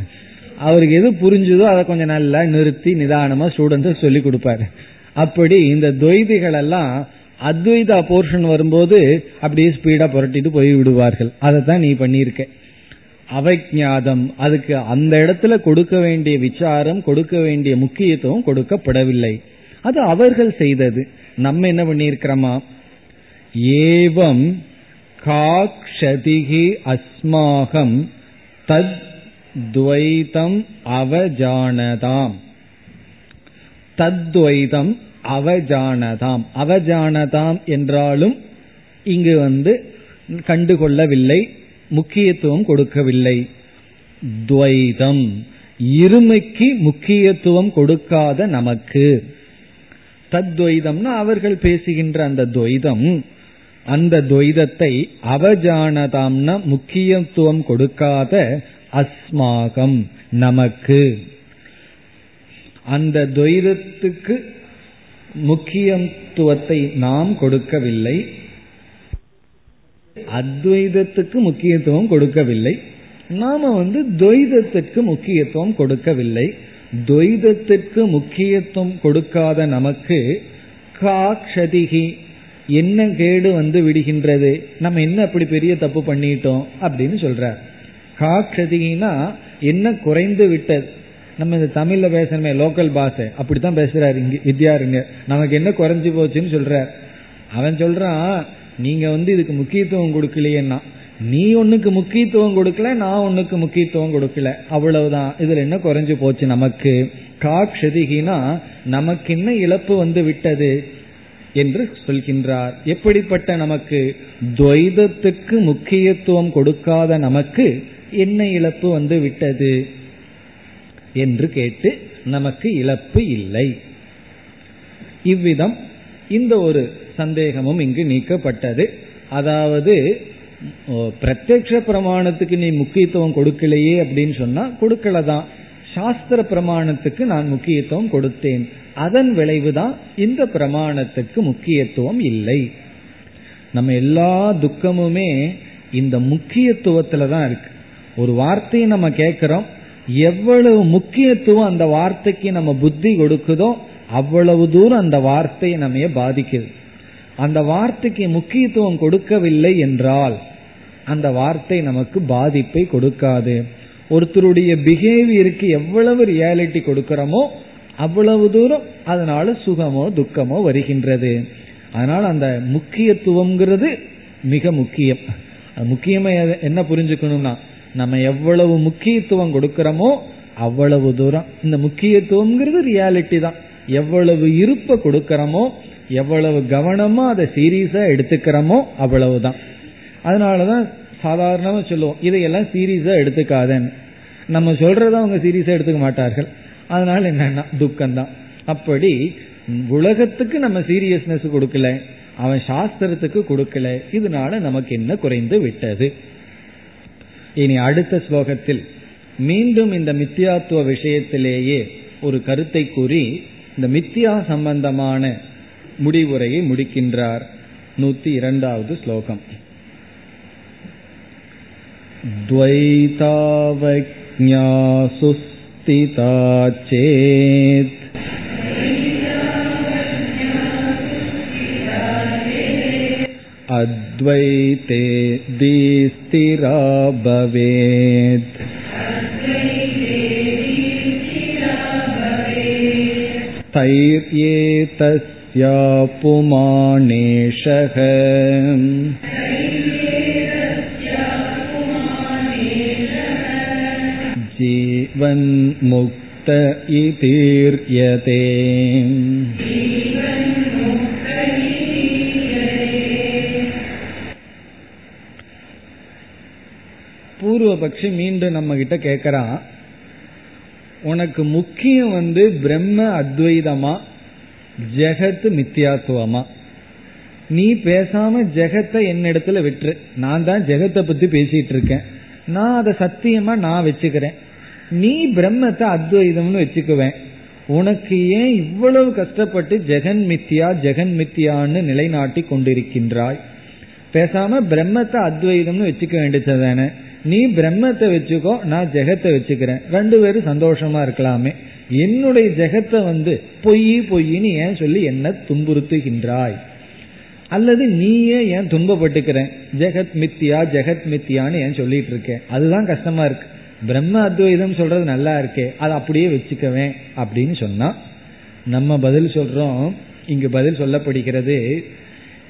அவருக்கு எது புரிஞ்சுதோ அதை கொஞ்சம் நல்லா நிறுத்தி நிதானமா ஸ்டூடெண்ட்ஸ் சொல்லி கொடுப்பாரு. அப்படி இந்த துவைதிகள் எல்லாம் அத்வைதா போர்ஷன் வரும்போது அப்படியே ஸ்பீடா புரட்டிட்டு போய் விடுவார்கள். அதை தான் நீ பண்ணியிருக்க. அவைஞாதம் அதுக்கு அந்த இடத்துல கொடுக்க வேண்டிய விசாரம் கொடுக்க வேண்டிய முக்கியத்துவம் கொடுக்கப்படவில்லை. அது அவர்கள் செய்தது. நம்ம என்ன பண்ணியிருக்கிறோமா? ஏவம் காக்ஷதிகி அஸ்மாகம் தத் துவைதம் அவஜானதாம். தத்வைதம் அவஜானதாம். அவஜானதாம் என்றாலும் இங்கு வந்து கண்டுகொள்ளவில்லை. முக்கியத்துவம் கொடுக்கவில்லை. துவைதம். இருமைக்கு முக்கியத்துவம் கொடுக்காத நமக்கு. தத்வைதம்னா அவர்கள் பேசுகின்ற அந்த துவைதம். அந்த துவைதத்தை அவஜானதாம்னா முக்கியத்துவம் கொடுக்காத அஸ்மாகம் நமக்கு. அந்த துவைதத்துக்கு முக்கியத்துவத்தை நாம் கொடுக்கவில்லை. அத்வைதத்துக்கு முக்கியத்துவம் கொடுக்கவில்லை. நாம வந்து துவைதத்திற்கு முக்கியத்துவம் கொடுக்கவில்லை. துவைதத்திற்கு முக்கியத்துவம் கொடுக்காத நமக்கு காக்ஷதிகி என்ன கேடு வந்து விடுகின்றது? நம்ம என்ன அப்படி பெரிய தப்பு பண்ணிட்டோம் அப்படின்னு சொல்றார். காக்ஷதிகினா என்ன குறைந்து விட்டது? நம்ம இந்த தமிழ்ல பேசணுமே லோக்கல் பாஷை. அப்படித்தான் பேசுறாரு இங்க வித்யாருங்க. நமக்கு என்ன குறைஞ்சு போச்சுன்னு சொல்றார். அவன் சொல்றான் நீங்க வந்து இதுக்கு முக்கியத்துவம் கொடுக்கலையேன்னா நீ ஒன்னுக்கு முக்கியத்துவம் கொடுக்கல நான் ஒன்னுக்கு முக்கியத்துவம் கொடுக்கல. அவ்வளவுதான். இதுல என்ன குறைஞ்சு போச்சு நமக்கு? காக்ஷதிகினா நமக்கு என்ன இழப்பு வந்து விட்டது என்று சொல்கின்றார். எப்படிப்பட்ட நமக்கு? துவைதத்துக்கு முக்கியத்துவம் கொடுக்காத நமக்கு என்ன இழப்பு வந்து விட்டது என்று கேட்டு நமக்கு இழப்பு இல்லை. இவ்விதம் இந்த ஒரு சந்தேகமும் இங்கு நீக்கப்பட்டது. அதாவது பிரத்யக்ஷ பிரமாணத்துக்கு நீ முக்கியத்துவம் கொடுக்கலையே அப்படின்னு சொன்னா கொடுக்கலதான். சாஸ்திர பிரமாணத்துக்கு நான் முக்கியத்துவம் கொடுத்தேன். அதன் விளைவுதான் இந்த பிரமாணத்துக்கு முக்கியத்துவம் இல்லை. நம்ம எல்லா துக்கமுமே இந்த முக்கியத்துவத்துல தான் இருக்கு. ஒரு வார்த்தையை நம்ம கேட்கிறோம் எவ்வளவு முக்கியத்துவம் அந்த வார்த்தைக்கு நம்ம புத்தி கொடுக்குதோ அவ்வளவு தூரம் அந்த வார்த்தையை நம்ம பாதிக்குது. அந்த வார்த்தைக்கு முக்கியத்துவம் கொடுக்கவில்லை என்றால் அந்த வார்த்தை நமக்கு பாதிப்பை கொடுக்காது. ஒருத்தருடைய பிஹேவியருக்கு எவ்வளவு ரியாலிட்டி கொடுக்கிறோமோ அவ்வளவு தூரம் அதனால சுகமோ துக்கமோ வருகின்றது. அதனால் அந்த முக்கியத்துவம்ங்கிறது மிக முக்கியம். முக்கியமா என்ன புரிஞ்சுக்கணும்னா நம்ம எவ்வளவு முக்கியத்துவம் கொடுக்கிறோமோ அவ்வளவு தூரம். இந்த முக்கியத்துவம்ங்கிறது ரியாலிட்டி தான். எவ்வளவு இருப்ப கொடுக்கிறோமோ எவ்வளவு கவனமா அதை சீரியஸா எடுத்துக்கிறோமோ அவ்வளவுதான். அதனாலதான் சாதாரணமா சொல்லுவோம் இதையெல்லாம் சீரியஸா எடுத்துக்காதன்னு. நம்ம சொல்றத அவங்க சீரியஸா எடுத்துக்க மாட்டார்கள். அதனால என்னன்னா துக்கம்தான். அப்படி உலகத்துக்கு நம்ம சீரியஸ்னஸ் கொடுக்கல அவன் சாஸ்திரத்துக்கு கொடுக்கல இதனால நமக்கு என்ன குறைந்து விட்டது? இனி அடுத்த ஸ்லோகத்தில் மீண்டும் இந்த மித்தியாத்துவ விஷயத்திலேயே ஒரு கருத்தை கூறி இந்த மித்தியா சம்பந்தமான முடிவுரையை முடிக்கின்றார் நூத்தி இரண்டாவது ஸ்லோகம் द्वैतावज्ञासुस्थिता चेत् अद्वैते दीस्थिरा भवेत् तैर्येतस्या पुमानेशः जीवन्मुक्त इतीर्यते பூர்வபக்ஷி மீண்டும் நம்ம கிட்ட கேட்கறான் உனக்கு முக்கியம் வந்து பிரம்ம அத்வைதமா ஜெகத்து மித்தியாத்துவமா? நீ பேசாம ஜெகத்தை என்னிடத்துல விட்டுரு. நான் தான் ஜெகத்தை பத்தி பேசிட்டு இருக்கேன். நான் அதை சத்தியமா நான் வச்சுக்கிறேன். நீ பிரம்மத்தை அத்வைதம்னு வச்சுக்குவேன். உனக்கு ஏன் இவ்வளவு கஷ்டப்பட்டு ஜெகன் மித்தியா ஜெகன் மித்தியான்னு நிலைநாட்டி கொண்டிருக்கின்றாய்? பேசாம பிரம்மத்தை அத்வைதம்னு வச்சுக்க வேண்டியதானே நீ பிரம்மத்தை வச்சுக்கோ நான் ஜெகத்தை வச்சுக்கிறேன். ரெண்டு பேரும் சந்தோஷமா இருக்கலாமே. என்னுடைய ஜெகத்தை வந்து பொய் பொய்ன்னு ஏன் சொல்லி என்ன துன்புறுத்துகின்றாய்? அல்லது நீயே ஏன் துன்பப்பட்டுக்கிறேன் ஜெகத் மித்தியா ஜெகத் மித்தியான்னு ஏன் சொல்லிட்டு இருக்கேன் அதுதான் கஷ்டமா இருக்கு. பிரம்ம அத்வைதம் சொல்றது நல்லா இருக்கே அதை அப்படியே வச்சுக்கவேன் அப்படின்னு சொன்னா நம்ம பதில் சொல்றோம். இங்கு பதில் சொல்லப்படுகிறது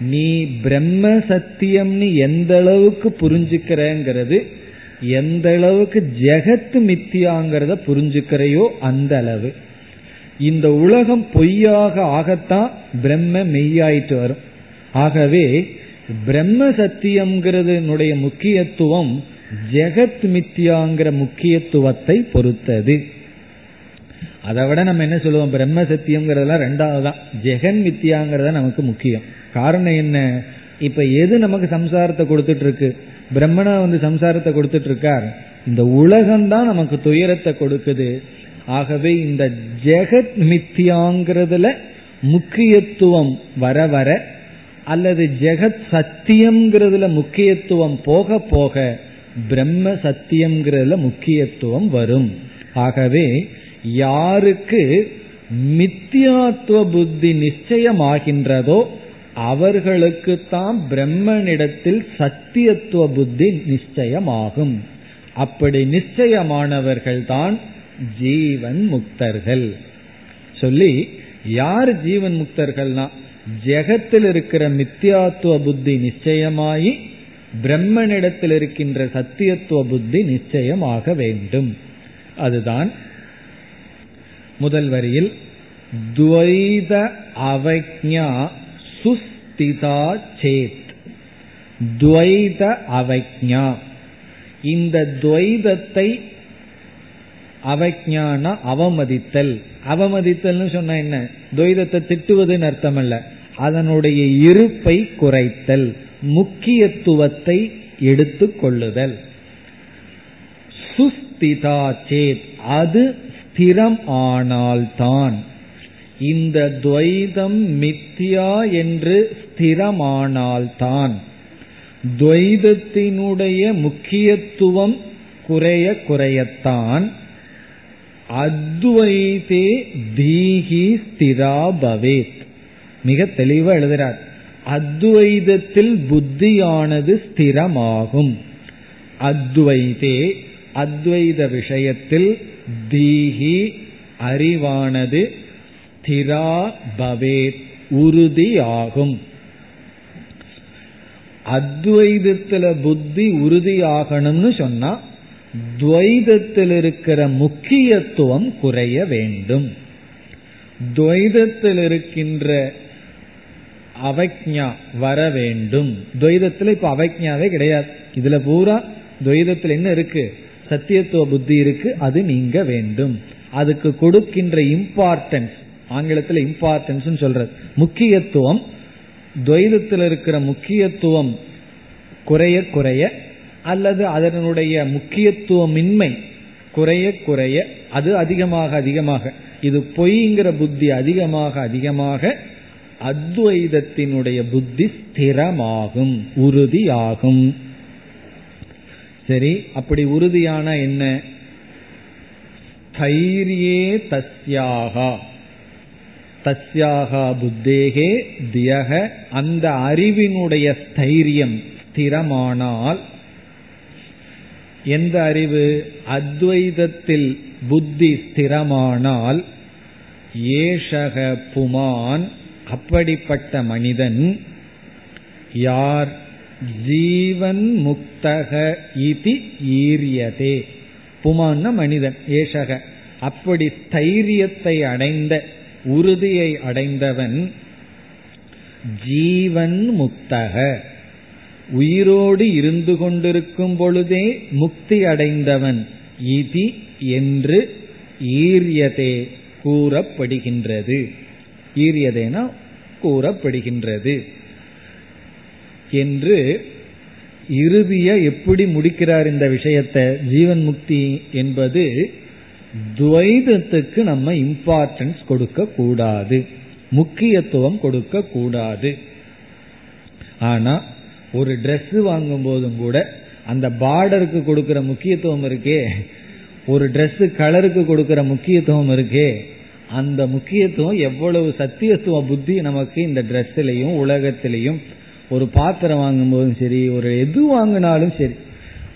நீ பிரம்ம சத்தியம்னு எந்த அளவுக்கு புரிஞ்சுக்கிறங்கிறது எந்த அளவுக்கு ஜெகத்து மித்தியாங்கிறத புரிஞ்சுக்கிறையோ அந்த அளவு. இந்த உலகம் பொய்யாக ஆகத்தான் பிரம்ம மெய்யாயிட்டு வரும். ஆகவே பிரம்ம சத்தியம்ங்கிறதுனுடைய முக்கியத்துவம் ஜெகத் மித்யாங்கிற முக்கியத்துவத்தை பொறுத்தது. அதை விட நம்ம என்ன சொல்லுவோம்? பிரம்ம சத்தியம்ங்கிறதெல்லாம் ரெண்டாவது தான் ஜெகன் மித்தியாங்கிறத நமக்கு முக்கியம். காரணம் என்ன? இப்ப எது நமக்கு சம்சாரத்தை கொடுத்துட்டு இருக்கு? பிரம்மனா வந்து சம்சாரத்தை கொடுத்துட்டு இருக்கார் இந்த உலகம்தான் நமக்கு துயரத்தை கொடுக்குது. ஆகவே இந்த ஜெகத் மித்தியாங்கிறதுல முக்கியத்துவம் வர வர அல்லது ஜெகத் சத்தியம்ங்கிறதுல முக்கியத்துவம் போக போக பிரம்ம சத்தியம்ங்கிறதுல முக்கியத்துவம் வரும். ஆகவே யாருக்கு மித்தியாத்துவ புத்தி நிச்சயமாகின்றதோ அவர்களுக்கு தான் பிரம்மனிடத்தில் சத்தியத்துவ புத்தி நிச்சயமாகும். அப்படி நிச்சயமானவர்கள் தான் ஜீவன் முக்தர்கள். சொல்லி யார் ஜீவன் முக்தர்கள்னா ஜெகத்தில் இருக்கிற மித்தியாத்துவ புத்தி நிச்சயமாயி பிரம்மனிடத்தில் இருக்கின்ற சத்தியத்துவ புத்தி நிச்சயமாக வேண்டும். அதுதான் முதல் வரியில் துவைத அவக்ஞா சுஸ்திதா சேத் துவைத அவக்ஞா. இந்த துவைதத்தை அவஜான அவமதித்தல். அவமதித்தல்னு சொன்ன என்ன? துவைதத்தை திட்டுவதுன்னு அர்த்தம் அல்ல அதனுடைய இருப்பை குறைத்தல். முக்கியத்துவத்தை எடுத்து கொள்ளுதல். சுஸ்திதா சேத் அது ஸ்திரம் ஆனால்தான். இந்த துவைதம் மித்யா என்று ஸ்திரமானால்தான். துவைதத்தினுடைய முக்கியத்துவம் குறைய குறையத்தான். அத்வைதே தீகி ஸ்திரா பவேத். மிக தெளிவா எழுதுறார். அத்வைதத்தில் புத்தியானது ஸ்திரமாகும். அத்வைதே அத்வைத விஷயத்தில் தீகி அறிவானது ஸ்திரா பவேத் உறுதியாகும். அத்வைதத்துல புத்தி உறுதியாகணும்னு சொன்னா துவைதத்தில் இருக்கிற முக்கியத்துவம் குறைய வேண்டும். துவைதத்தில் இருக்கின்ற அவக்ஞா வர வேண்டும். துவைதத்துல இப்ப அவக்ஞாவே கிடையாது. இதுல பூரா துவைதத்தில் என்ன இருக்கு? சத்தியத்துவ புத்தி இருக்கு அது நீங்க வேண்டும். அதுக்கு கொடுக்கின்ற இம்பார்ட்டன்ஸ் ஆங்கிலத்தில் இம்பார்ட்டன்ஸ் சொல்றது முக்கியத்துவம் துவைதத்தில் இருக்கிற முக்கியத்துவம் குறைய குறைய அல்லது அதனுடைய முக்கியத்துவமின்மை குறைய குறைய அது அதிகமாக அதிகமாக இது பொய்ங்கிற புத்தி அதிகமாக அதிகமாக அத்வைதத்தினுடைய புத்தி ஸ்திரமாகும் உறுதியாகும். சரி அப்படி உறுதியான என்ன? தைரியே தஸ்யாகா. தஸ்யாகா புத்தேகே தியக அந்த அறிவினுடைய ஸ்தைரியம் ஸ்திரமானால் எந்த அறிவு? அத்வைதத்தில் புத்தி ஸ்திரமானால் ஏஷக புமான் அப்படிப்பட்ட மனிதன் யார்? ஜீவன் முக்தக இதி ஈரியதே. புமான்ன மனிதன் ஏஷக. அப்படி ஸ்தைரியத்தை அடைந்த உறுதியை அடைந்தவன் ஜீவன் முக்தக உயிரோடு இருந்து கொண்டிருக்கும் பொழுதே முக்தி அடைந்தவன் இதி என்று ஈரியதே கூறப்படுகின்றது. ஈரியதேனா கூறப்படுகின்றது. என்று இறுதிய எப்படி முடிக்கிறார் இந்த விஷயத்தை? ஜீவன் முக்தி என்பது துவைதத்துக்கு நம்ம இம்பார்ட்டன்ஸ் கொடுக்க கூடாது முக்கியத்துவம் கொடுக்க கூடாது ஆனா ஒரு ட்ரெஸ் வாங்கும் போதும் கூட அந்த பார்டருக்கு கொடுக்கிற முக்கியத்துவம் இருக்கே ஒரு ட்ரெஸ் கலருக்கு கொடுக்கிற முக்கியத்துவம் இருக்கே அந்த முக்கியத்துவம் எவ்வளவு சத்தியத்துவ புத்தி நமக்கு இந்த ட்ரெஸ்லையும் உலகத்திலையும் ஒரு பாத்திரம் வாங்கும் போதும் சரி ஒரு எது வாங்கினாலும் சரி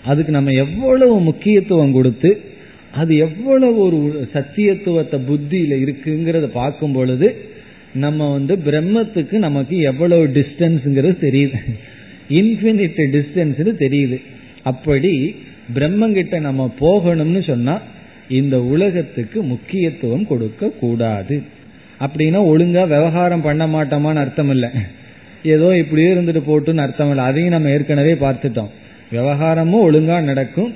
அதுக்கு நம்ம எவ்வளவு முக்கியத்துவம் கொடுத்து அது எவ்வளவு ஒரு சத்தியத்துவத்தை புத்தியில இருக்குங்கிறத பார்க்கும் பொழுது நம்ம வந்து பிரம்மத்துக்கு நமக்கு எவ்வளவு டிஸ்டன்ஸ்ங்கிறது தெரியுது. இன்ஃபினிட் டிஸ்டன்ஸ்னு தெரியுது. அப்படி பிரம்மங்கிட்ட நம்ம போகணும்னு சொன்னா இந்த உலகத்துக்கு முக்கியத்துவம் கொடுக்க கூடாது. அப்படின்னா ஒழுங்கா விவகாரம் பண்ண மாட்டோமான்னு அர்த்தம் இல்லை. ஏதோ இப்படியே இருந்துட்டு போட்டுன்னு அர்த்தம் இல்லை. அதையும் நம்ம ஏற்கனவே பார்த்துட்டோம். விவகாரமும் ஒழுங்கா நடக்கும்.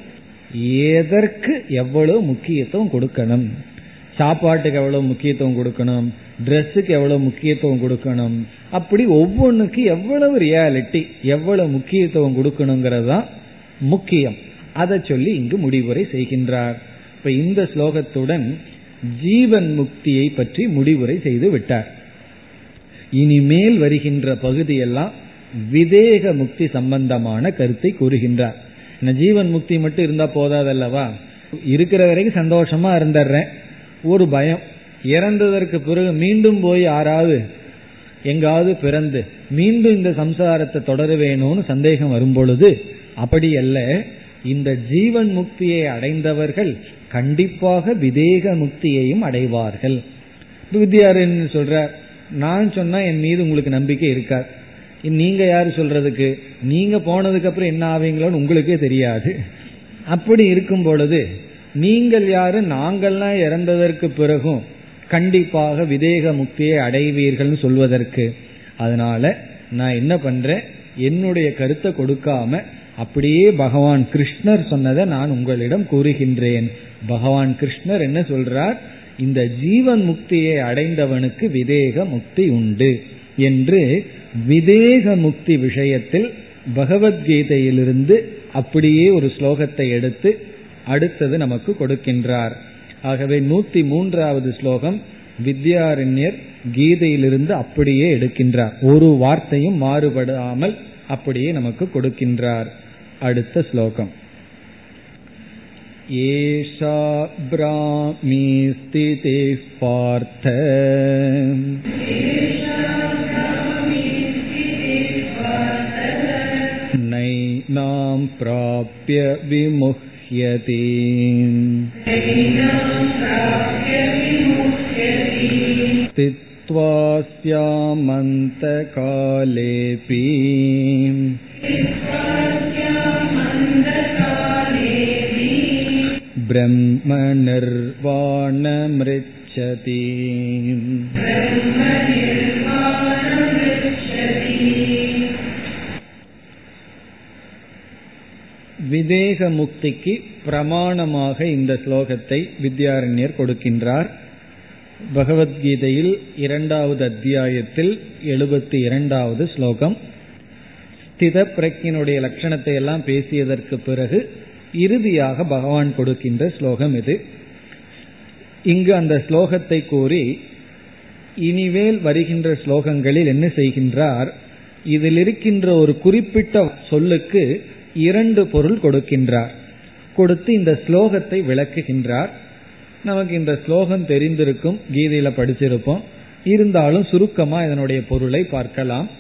எதற்கு எவ்வளவு முக்கியத்துவம் கொடுக்கணும்? சாப்பாட்டுக்கு எவ்வளவு முக்கியத்துவம் கொடுக்கணும்? ட்ரெஸ்ஸுக்கு எவ்வளவு முக்கியத்துவம் கொடுக்கணும்? அப்படி ஒவ்வொன்றுக்கு எவ்வளவு ரியாலிட்டி எவ்வளவு முக்கியத்துவம் கொடுக்கணுங்கிறது தான் முக்கியம். அதை சொல்லி இங்கு முடிவுரை செய்கின்றார். இப்ப இந்த ஸ்லோகத்துடன் ஜீவன் முக்தியை பற்றி முடிவுரை செய்து விட்டார். இனிமேல் வருகின்ற பகுதியெல்லாம் விதேக முக்தி சம்பந்தமான கருத்தை கூறுகின்றார். ஜீவன் முக்தி மட்டும் இருந்தா போதாதல்லவா? இருக்கிற வரைக்கும் சந்தோஷமா இருந்துடுறேன் ஒரு பயம். இறந்ததற்கு பிறகு மீண்டும் போய் யாராவது எங்காவது பிறந்து மீண்டும் இந்த சம்சாரத்தை தொடர வேணும்னு சந்தேகம் வரும்பொழுது அப்படி அல்ல. இந்த ஜீவன் முக்தியை அடைந்தவர்கள் கண்டிப்பாக விதேக முக்தியையும் அடைவார்கள். வித்யாரன் சொல்ற நான் சொன்னா என் மீது உங்களுக்கு நம்பிக்கை இருக்காது. நீங்க யாரு சொல்றதுக்கு? நீங்க போனதுக்கு அப்புறம் என்ன ஆவீங்களோன்னு உங்களுக்கே தெரியாது. அப்படி இருக்கும் பொழுது நீங்கள் யாரு? நாங்கள்லாம் இறந்ததற்கு பிறகும் கண்டிப்பாக விதேக முக்தியை அடைவீர்கள்னு சொல்வதற்கு. அதனால நான் என்ன பண்றேன்? என்னுடைய கருத்தை கொடுக்காம அப்படியே பகவான் கிருஷ்ணர் சொன்னதை நான் உங்களிடம் கூறுகின்றேன். பகவான் கிருஷ்ணர் என்ன சொல்றார்? இந்த ஜீவன் முக்தியை அடைந்தவனுக்கு விதேக முக்தி உண்டு என்று விதேக முக்தி விஷயத்தில் பகவத்கீதையிலிருந்து அப்படியே ஒரு ஸ்லோகத்தை எடுத்து அடுத்தது நமக்கு கொடுக்கின்றார். ஆகவே நூத்தி மூன்றாவது ஸ்லோகம் வித்யாரண்யர் கீதையிலிருந்து அப்படியே எடுக்கின்றார். ஒரு வார்த்தையும் மாறுபடாமல் அப்படியே நமக்கு கொடுக்கின்றார். அடுத்த ஸ்லோகம். ஏஷா ब्राह्मी स्थितिः பார்த்த. प्राप्य विमुह्यति स्थित्वा स्यामन्तकालेऽपि ब्रह्मनिर्वाणमृच्छति விதேக முக்திக்கு பிரமாணமாக இந்த ஸ்லோகத்தை வித்யாரண்யர் கொடுக்கின்றார். பகவத்கீதையில் இரண்டாவது அத்தியாயத்தில் எழுபத்தி இரண்டாவது ஸ்லோகம். ஸ்தித பிரக்கினுடைய லட்சணத்தை எல்லாம் பேசியதற்கு பிறகு இறுதியாக பகவான் கொடுக்கின்ற ஸ்லோகம் இது. இங்கு அந்த ஸ்லோகத்தை கூறி இனிவேல் வருகின்ற ஸ்லோகங்களில் என்ன செய்கின்றார்? இதில் இருக்கின்ற ஒரு குறிப்பிட்ட சொல்லுக்கு இரண்டு பொருள் கொடுக்கின்றார். கொடுத்து இந்த ஸ்லோகத்தை விளக்குகின்றார். நமக்கு இந்த ஸ்லோகம் தெரிந்திருக்கும் கீதையில படிச்சிருப்போம். இருந்தாலும் சுருக்கமா இதனுடைய பொருளை பார்க்கலாம்.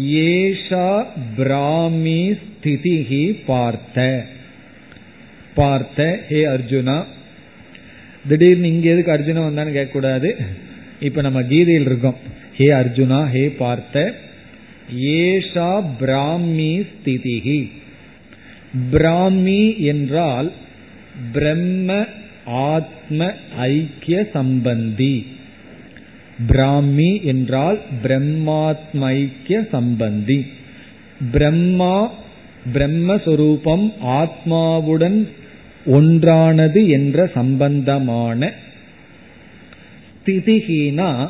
ஏஷா பிராமி ஸ்திதிகி பார்த்த. பார்த்த ஹே அர்ஜுனா. திடீர்னு இங்க எதுக்கு அர்ஜுனா வந்தான்னு கேட்கக்கூடாது. இப்ப நம்ம கீதையில் இருக்கோம். ஹே அர்ஜுனா ஹே பார்த்த. ஏஷா பிராமி ஸ்திதிகி பிராமி என்றால் பிரம்ம ஆத்ம ஐக்கிய சம்பந்தி. பிராமி என்றால் பிரம்மாத்ம ஐக்கிய சம்பந்தி. பிரம்மா பிரம்மஸ்வரூபம் ஆத்மாவுடன் ஒன்றானது என்ற சம்பந்தமான ஸ்திதிகினா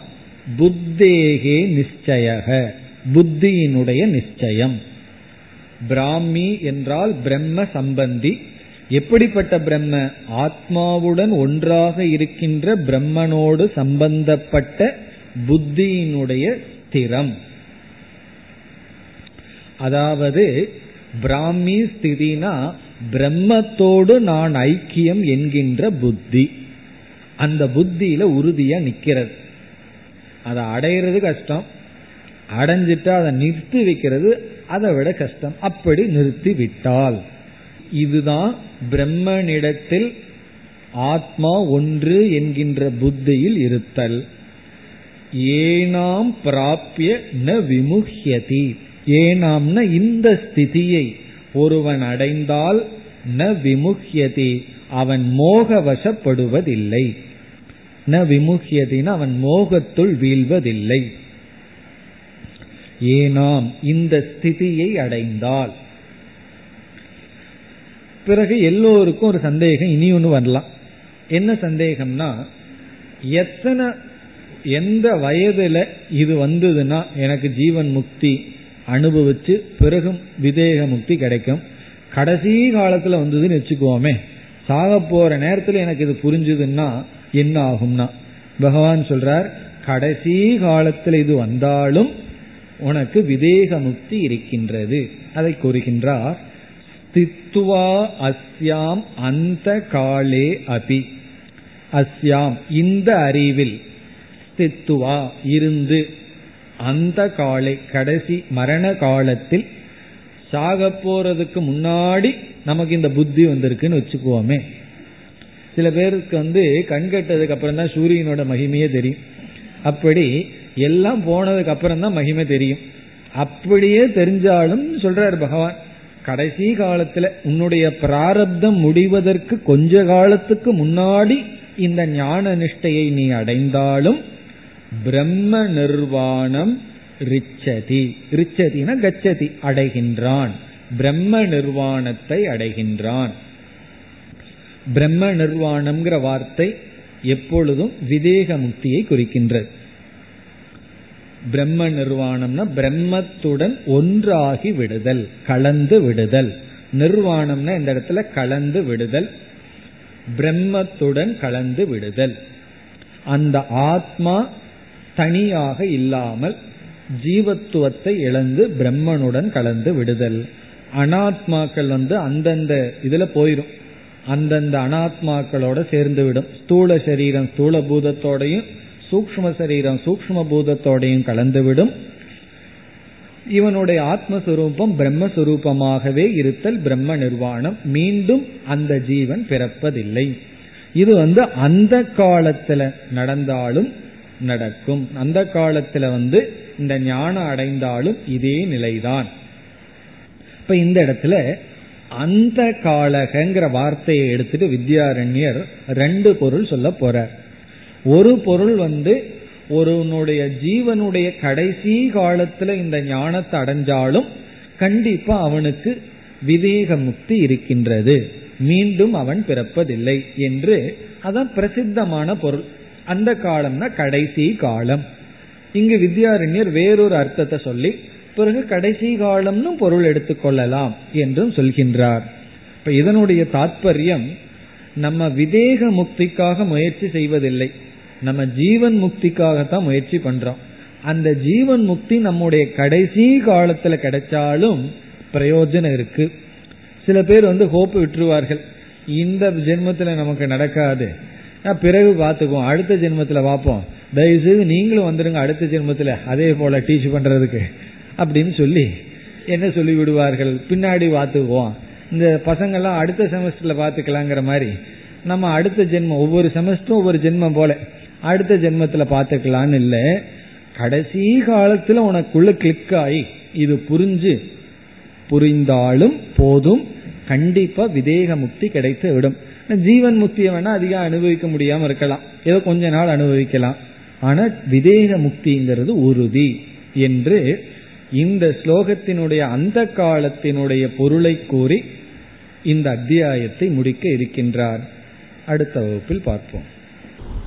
புத்தேகே நிச்சயக. புத்தியினுடைய நிச்சயம். பிராமி என்றால் பிரம்ம சம்பந்தி. எப்படிப்பட்ட பிரம்ம? ஆத்மாவுடன் ஒன்றாக இருக்கின்ற பிரம்மனோடு சம்பந்தப்பட்ட புத்தியினுடைய ஸ்திரம். அதாவது பிராமி ஸ்திதினா பிரம்மத்தோடு நான் ஐக்கியம் என்கின்ற புத்தி. அந்த புத்தியில உறுதியா நிக்கிறது. அதை அடையிறது கஷ்டம். அடைஞ்சிட்டா அதை நிறுத்தி வைக்கிறது அதை விட கஷ்டம். அப்படி நிறுத்தி விட்டால். இதுதான் பிரம்மனிடத்தில் ஆத்மா ஒன்று என்கின்ற புத்தியில் இருத்தல். ஏனாம் பிராபிய ந விமுகியதி ஏனாம்ன இந்த ஸ்திதியை ஒருவன் அடைந்தால் ந விமுகியதி அவன் மோகவசப்படுவதில்லை. ந விமுஹ்யதின அவன் மோகத்துள் வீழ்வதில்லை. ஏனாம் இந்த ஸ்திதியை அடைந்தால். பிறகு எல்லோருக்கும் ஒரு சந்தேகம் இனி ஒன்று வரலாம். என்ன சந்தேகம்னா எத்தனை எந்த வயதுல இது வந்ததுன்னா எனக்கு ஜீவன் முக்தி அனுபவிச்சு பிறகும் விதேக முக்தி கிடைக்கும். கடைசி காலத்துல வந்ததுன்னு வச்சுக்குவோமே சாக போற நேரத்துல எனக்கு இது புரிஞ்சுதுன்னா என்ன ஆகும்னா? பகவான் சொல்றார் கடைசி காலத்துல இது வந்தாலும் உனக்கு விதேக முக்தி இருக்கின்றது. அதை கூறுகின்றார் ஸ்தித்வா அஸ்யாம் அந்த காலே அபி. அஸ்யாம் இந்த அறிவில் ஸ்தித்துவா இருந்து அந்த காலை கடைசி மரண காலத்தில் சாக போறதுக்கு முன்னாடி நமக்கு இந்த புத்தி வந்திருக்குன்னு வச்சுக்குவோமே. சில பேருக்கு வந்து கண் கட்டதுக்கு அப்புறம் தான் சூரியனோட மகிமையே தெரியும். அப்படி எல்லாம் போனதுக்கு அப்புறம் தான் மகிமை தெரியும். அப்படியே தெரிஞ்சாலும் சொல்றாரு பகவான் கடைசி காலத்துல உன்னுடைய பிராரப்தம் முடிவதற்கு கொஞ்ச காலத்துக்கு முன்னாடி இந்த ஞான நிஷ்டையை நீ அடைந்தாலும் பிரம்ம நிர்வாணம் ரிச்சதி. ரிச்சதினா கச்சதி அடைகின்றான். பிரம்ம நிர்வாணத்தை அடைகின்றான். பிரம்ம நிர்வாணம்ங்கிற வார்த்தை எப்பொழுதும் விதேக முக்தியை குறிக்கின்றது. பிரம்ம நிர்வாணம்னா பிரம்மத்துடன் ஒன்றாகி விடுதல் கலந்து விடுதல். நிர்வாணம்னா இந்த இடத்துல கலந்து விடுதல் பிரம்மத்துடன் கலந்து விடுதல். அந்த ஆத்மா தனியாக இல்லாமல் ஜீவத்துவத்தை இழந்து பிரம்மனுடன் கலந்து விடுதல். அனாத்மாக்கள் வந்து அந்தந்த இதுல போயிடும் அந்தந்த அனாத்மாக்களோட சேர்ந்து விடும். ஸ்தூல சரீரம் ஸ்தூல பூதத்தோடையும் சூக்ம சரீரம் சூக்ம பூதத்தோடையும் கலந்துவிடும். இவனுடைய ஆத்மஸ்வரூபம் பிரம்மஸ்வரூபமாகவே இருத்தல் பிரம்ம நிர்வாணம். மீண்டும் அந்த ஜீவன் பிறப்பதில்லை. இது வந்து அந்த காலத்துல நடந்தாலும் நடக்கும். அந்த காலத்துல வந்து இந்த ஞானம் அடைந்தாலும் இதே நிலைதான். இப்ப இந்த இடத்துல அந்த காலகங்கிற வார்த்தையை எடுத்துட்டு வித்யாரண்யர் ரெண்டு பொருள் சொல்ல போறார். ஒரு பொருள் வந்து ஒருவனுடைய ஜீவனுடைய கடைசி காலத்துல இந்த ஞானத்தை அடைஞ்சாலும் கண்டிப்பா அவனுக்கு விதேக முக்தி இருக்கின்றது. மீண்டும் அவன் பிறப்பதில்லை என்று அதான் பிரசித்தமான பொருள். அந்த காலம்னா கடைசி காலம். இங்கு வித்யாரண்யர் வேறொரு அர்த்தத்தை சொல்லி பிறகு கடைசி காலம்னு பொருள் எடுத்துக்கொள்ளலாம் என்றும் சொல்கின்றார். இப்ப இதனுடைய தாற்பயம் நம்ம விதேக முக்திக்காக முயற்சி செய்வதில்லை. நம்ம ஜீவன் முக்திக்காகத்தான் முயற்சி பண்றோம். அந்த ஜீவன் முக்தி நம்முடைய கடைசி காலத்துல கிடைச்சாலும் பிரயோஜனம் இருக்கு. சில பேர் வந்து ஹோப்பு விட்டுருவார்கள். இந்த ஜென்மத்துல நமக்கு நடக்காது. பிறகு பார்த்துக்குவோம். அடுத்த ஜென்மத்தில் பார்ப்போம். தயவுசெய்து நீங்களும் வந்துடுங்க அடுத்த ஜென்மத்தில். அதே போல டீச் பண்ணுறதுக்கு அப்படின்னு சொல்லி என்ன சொல்லி விடுவார்கள்? பின்னாடி பார்த்துக்குவோம். இந்த பசங்கள்லாம் அடுத்த செமஸ்டரில் பார்த்துக்கலாங்கிற மாதிரி. நம்ம அடுத்த ஜென்மம் ஒவ்வொரு செமஸ்டரும் ஒவ்வொரு ஜென்மம் போல. அடுத்த ஜென்மத்துல பார்த்துக்கலான்னு இல்லை. கடைசி காலத்துல உனக்குள்ள கிளிக் ஆகி இது புரிஞ்சு புரிந்தாலும் போதும். கண்டிப்பா விதேக முக்தி கிடைத்து விடும். ஜீவன் முக்தியை வேணா அதிகம் அனுபவிக்க முடியாம இருக்கலாம். ஏதோ கொஞ்ச நாள் அனுபவிக்கலாம். ஆனா விதேக முக்திங்கிறது உறுதி என்று இந்த ஸ்லோகத்தினுடைய அந்த காலத்தினுடைய பொருளை கூறி இந்த அத்தியாயத்தை முடிக்க இருக்கின்றார். அடுத்த வகுப்பில் பார்ப்போம்.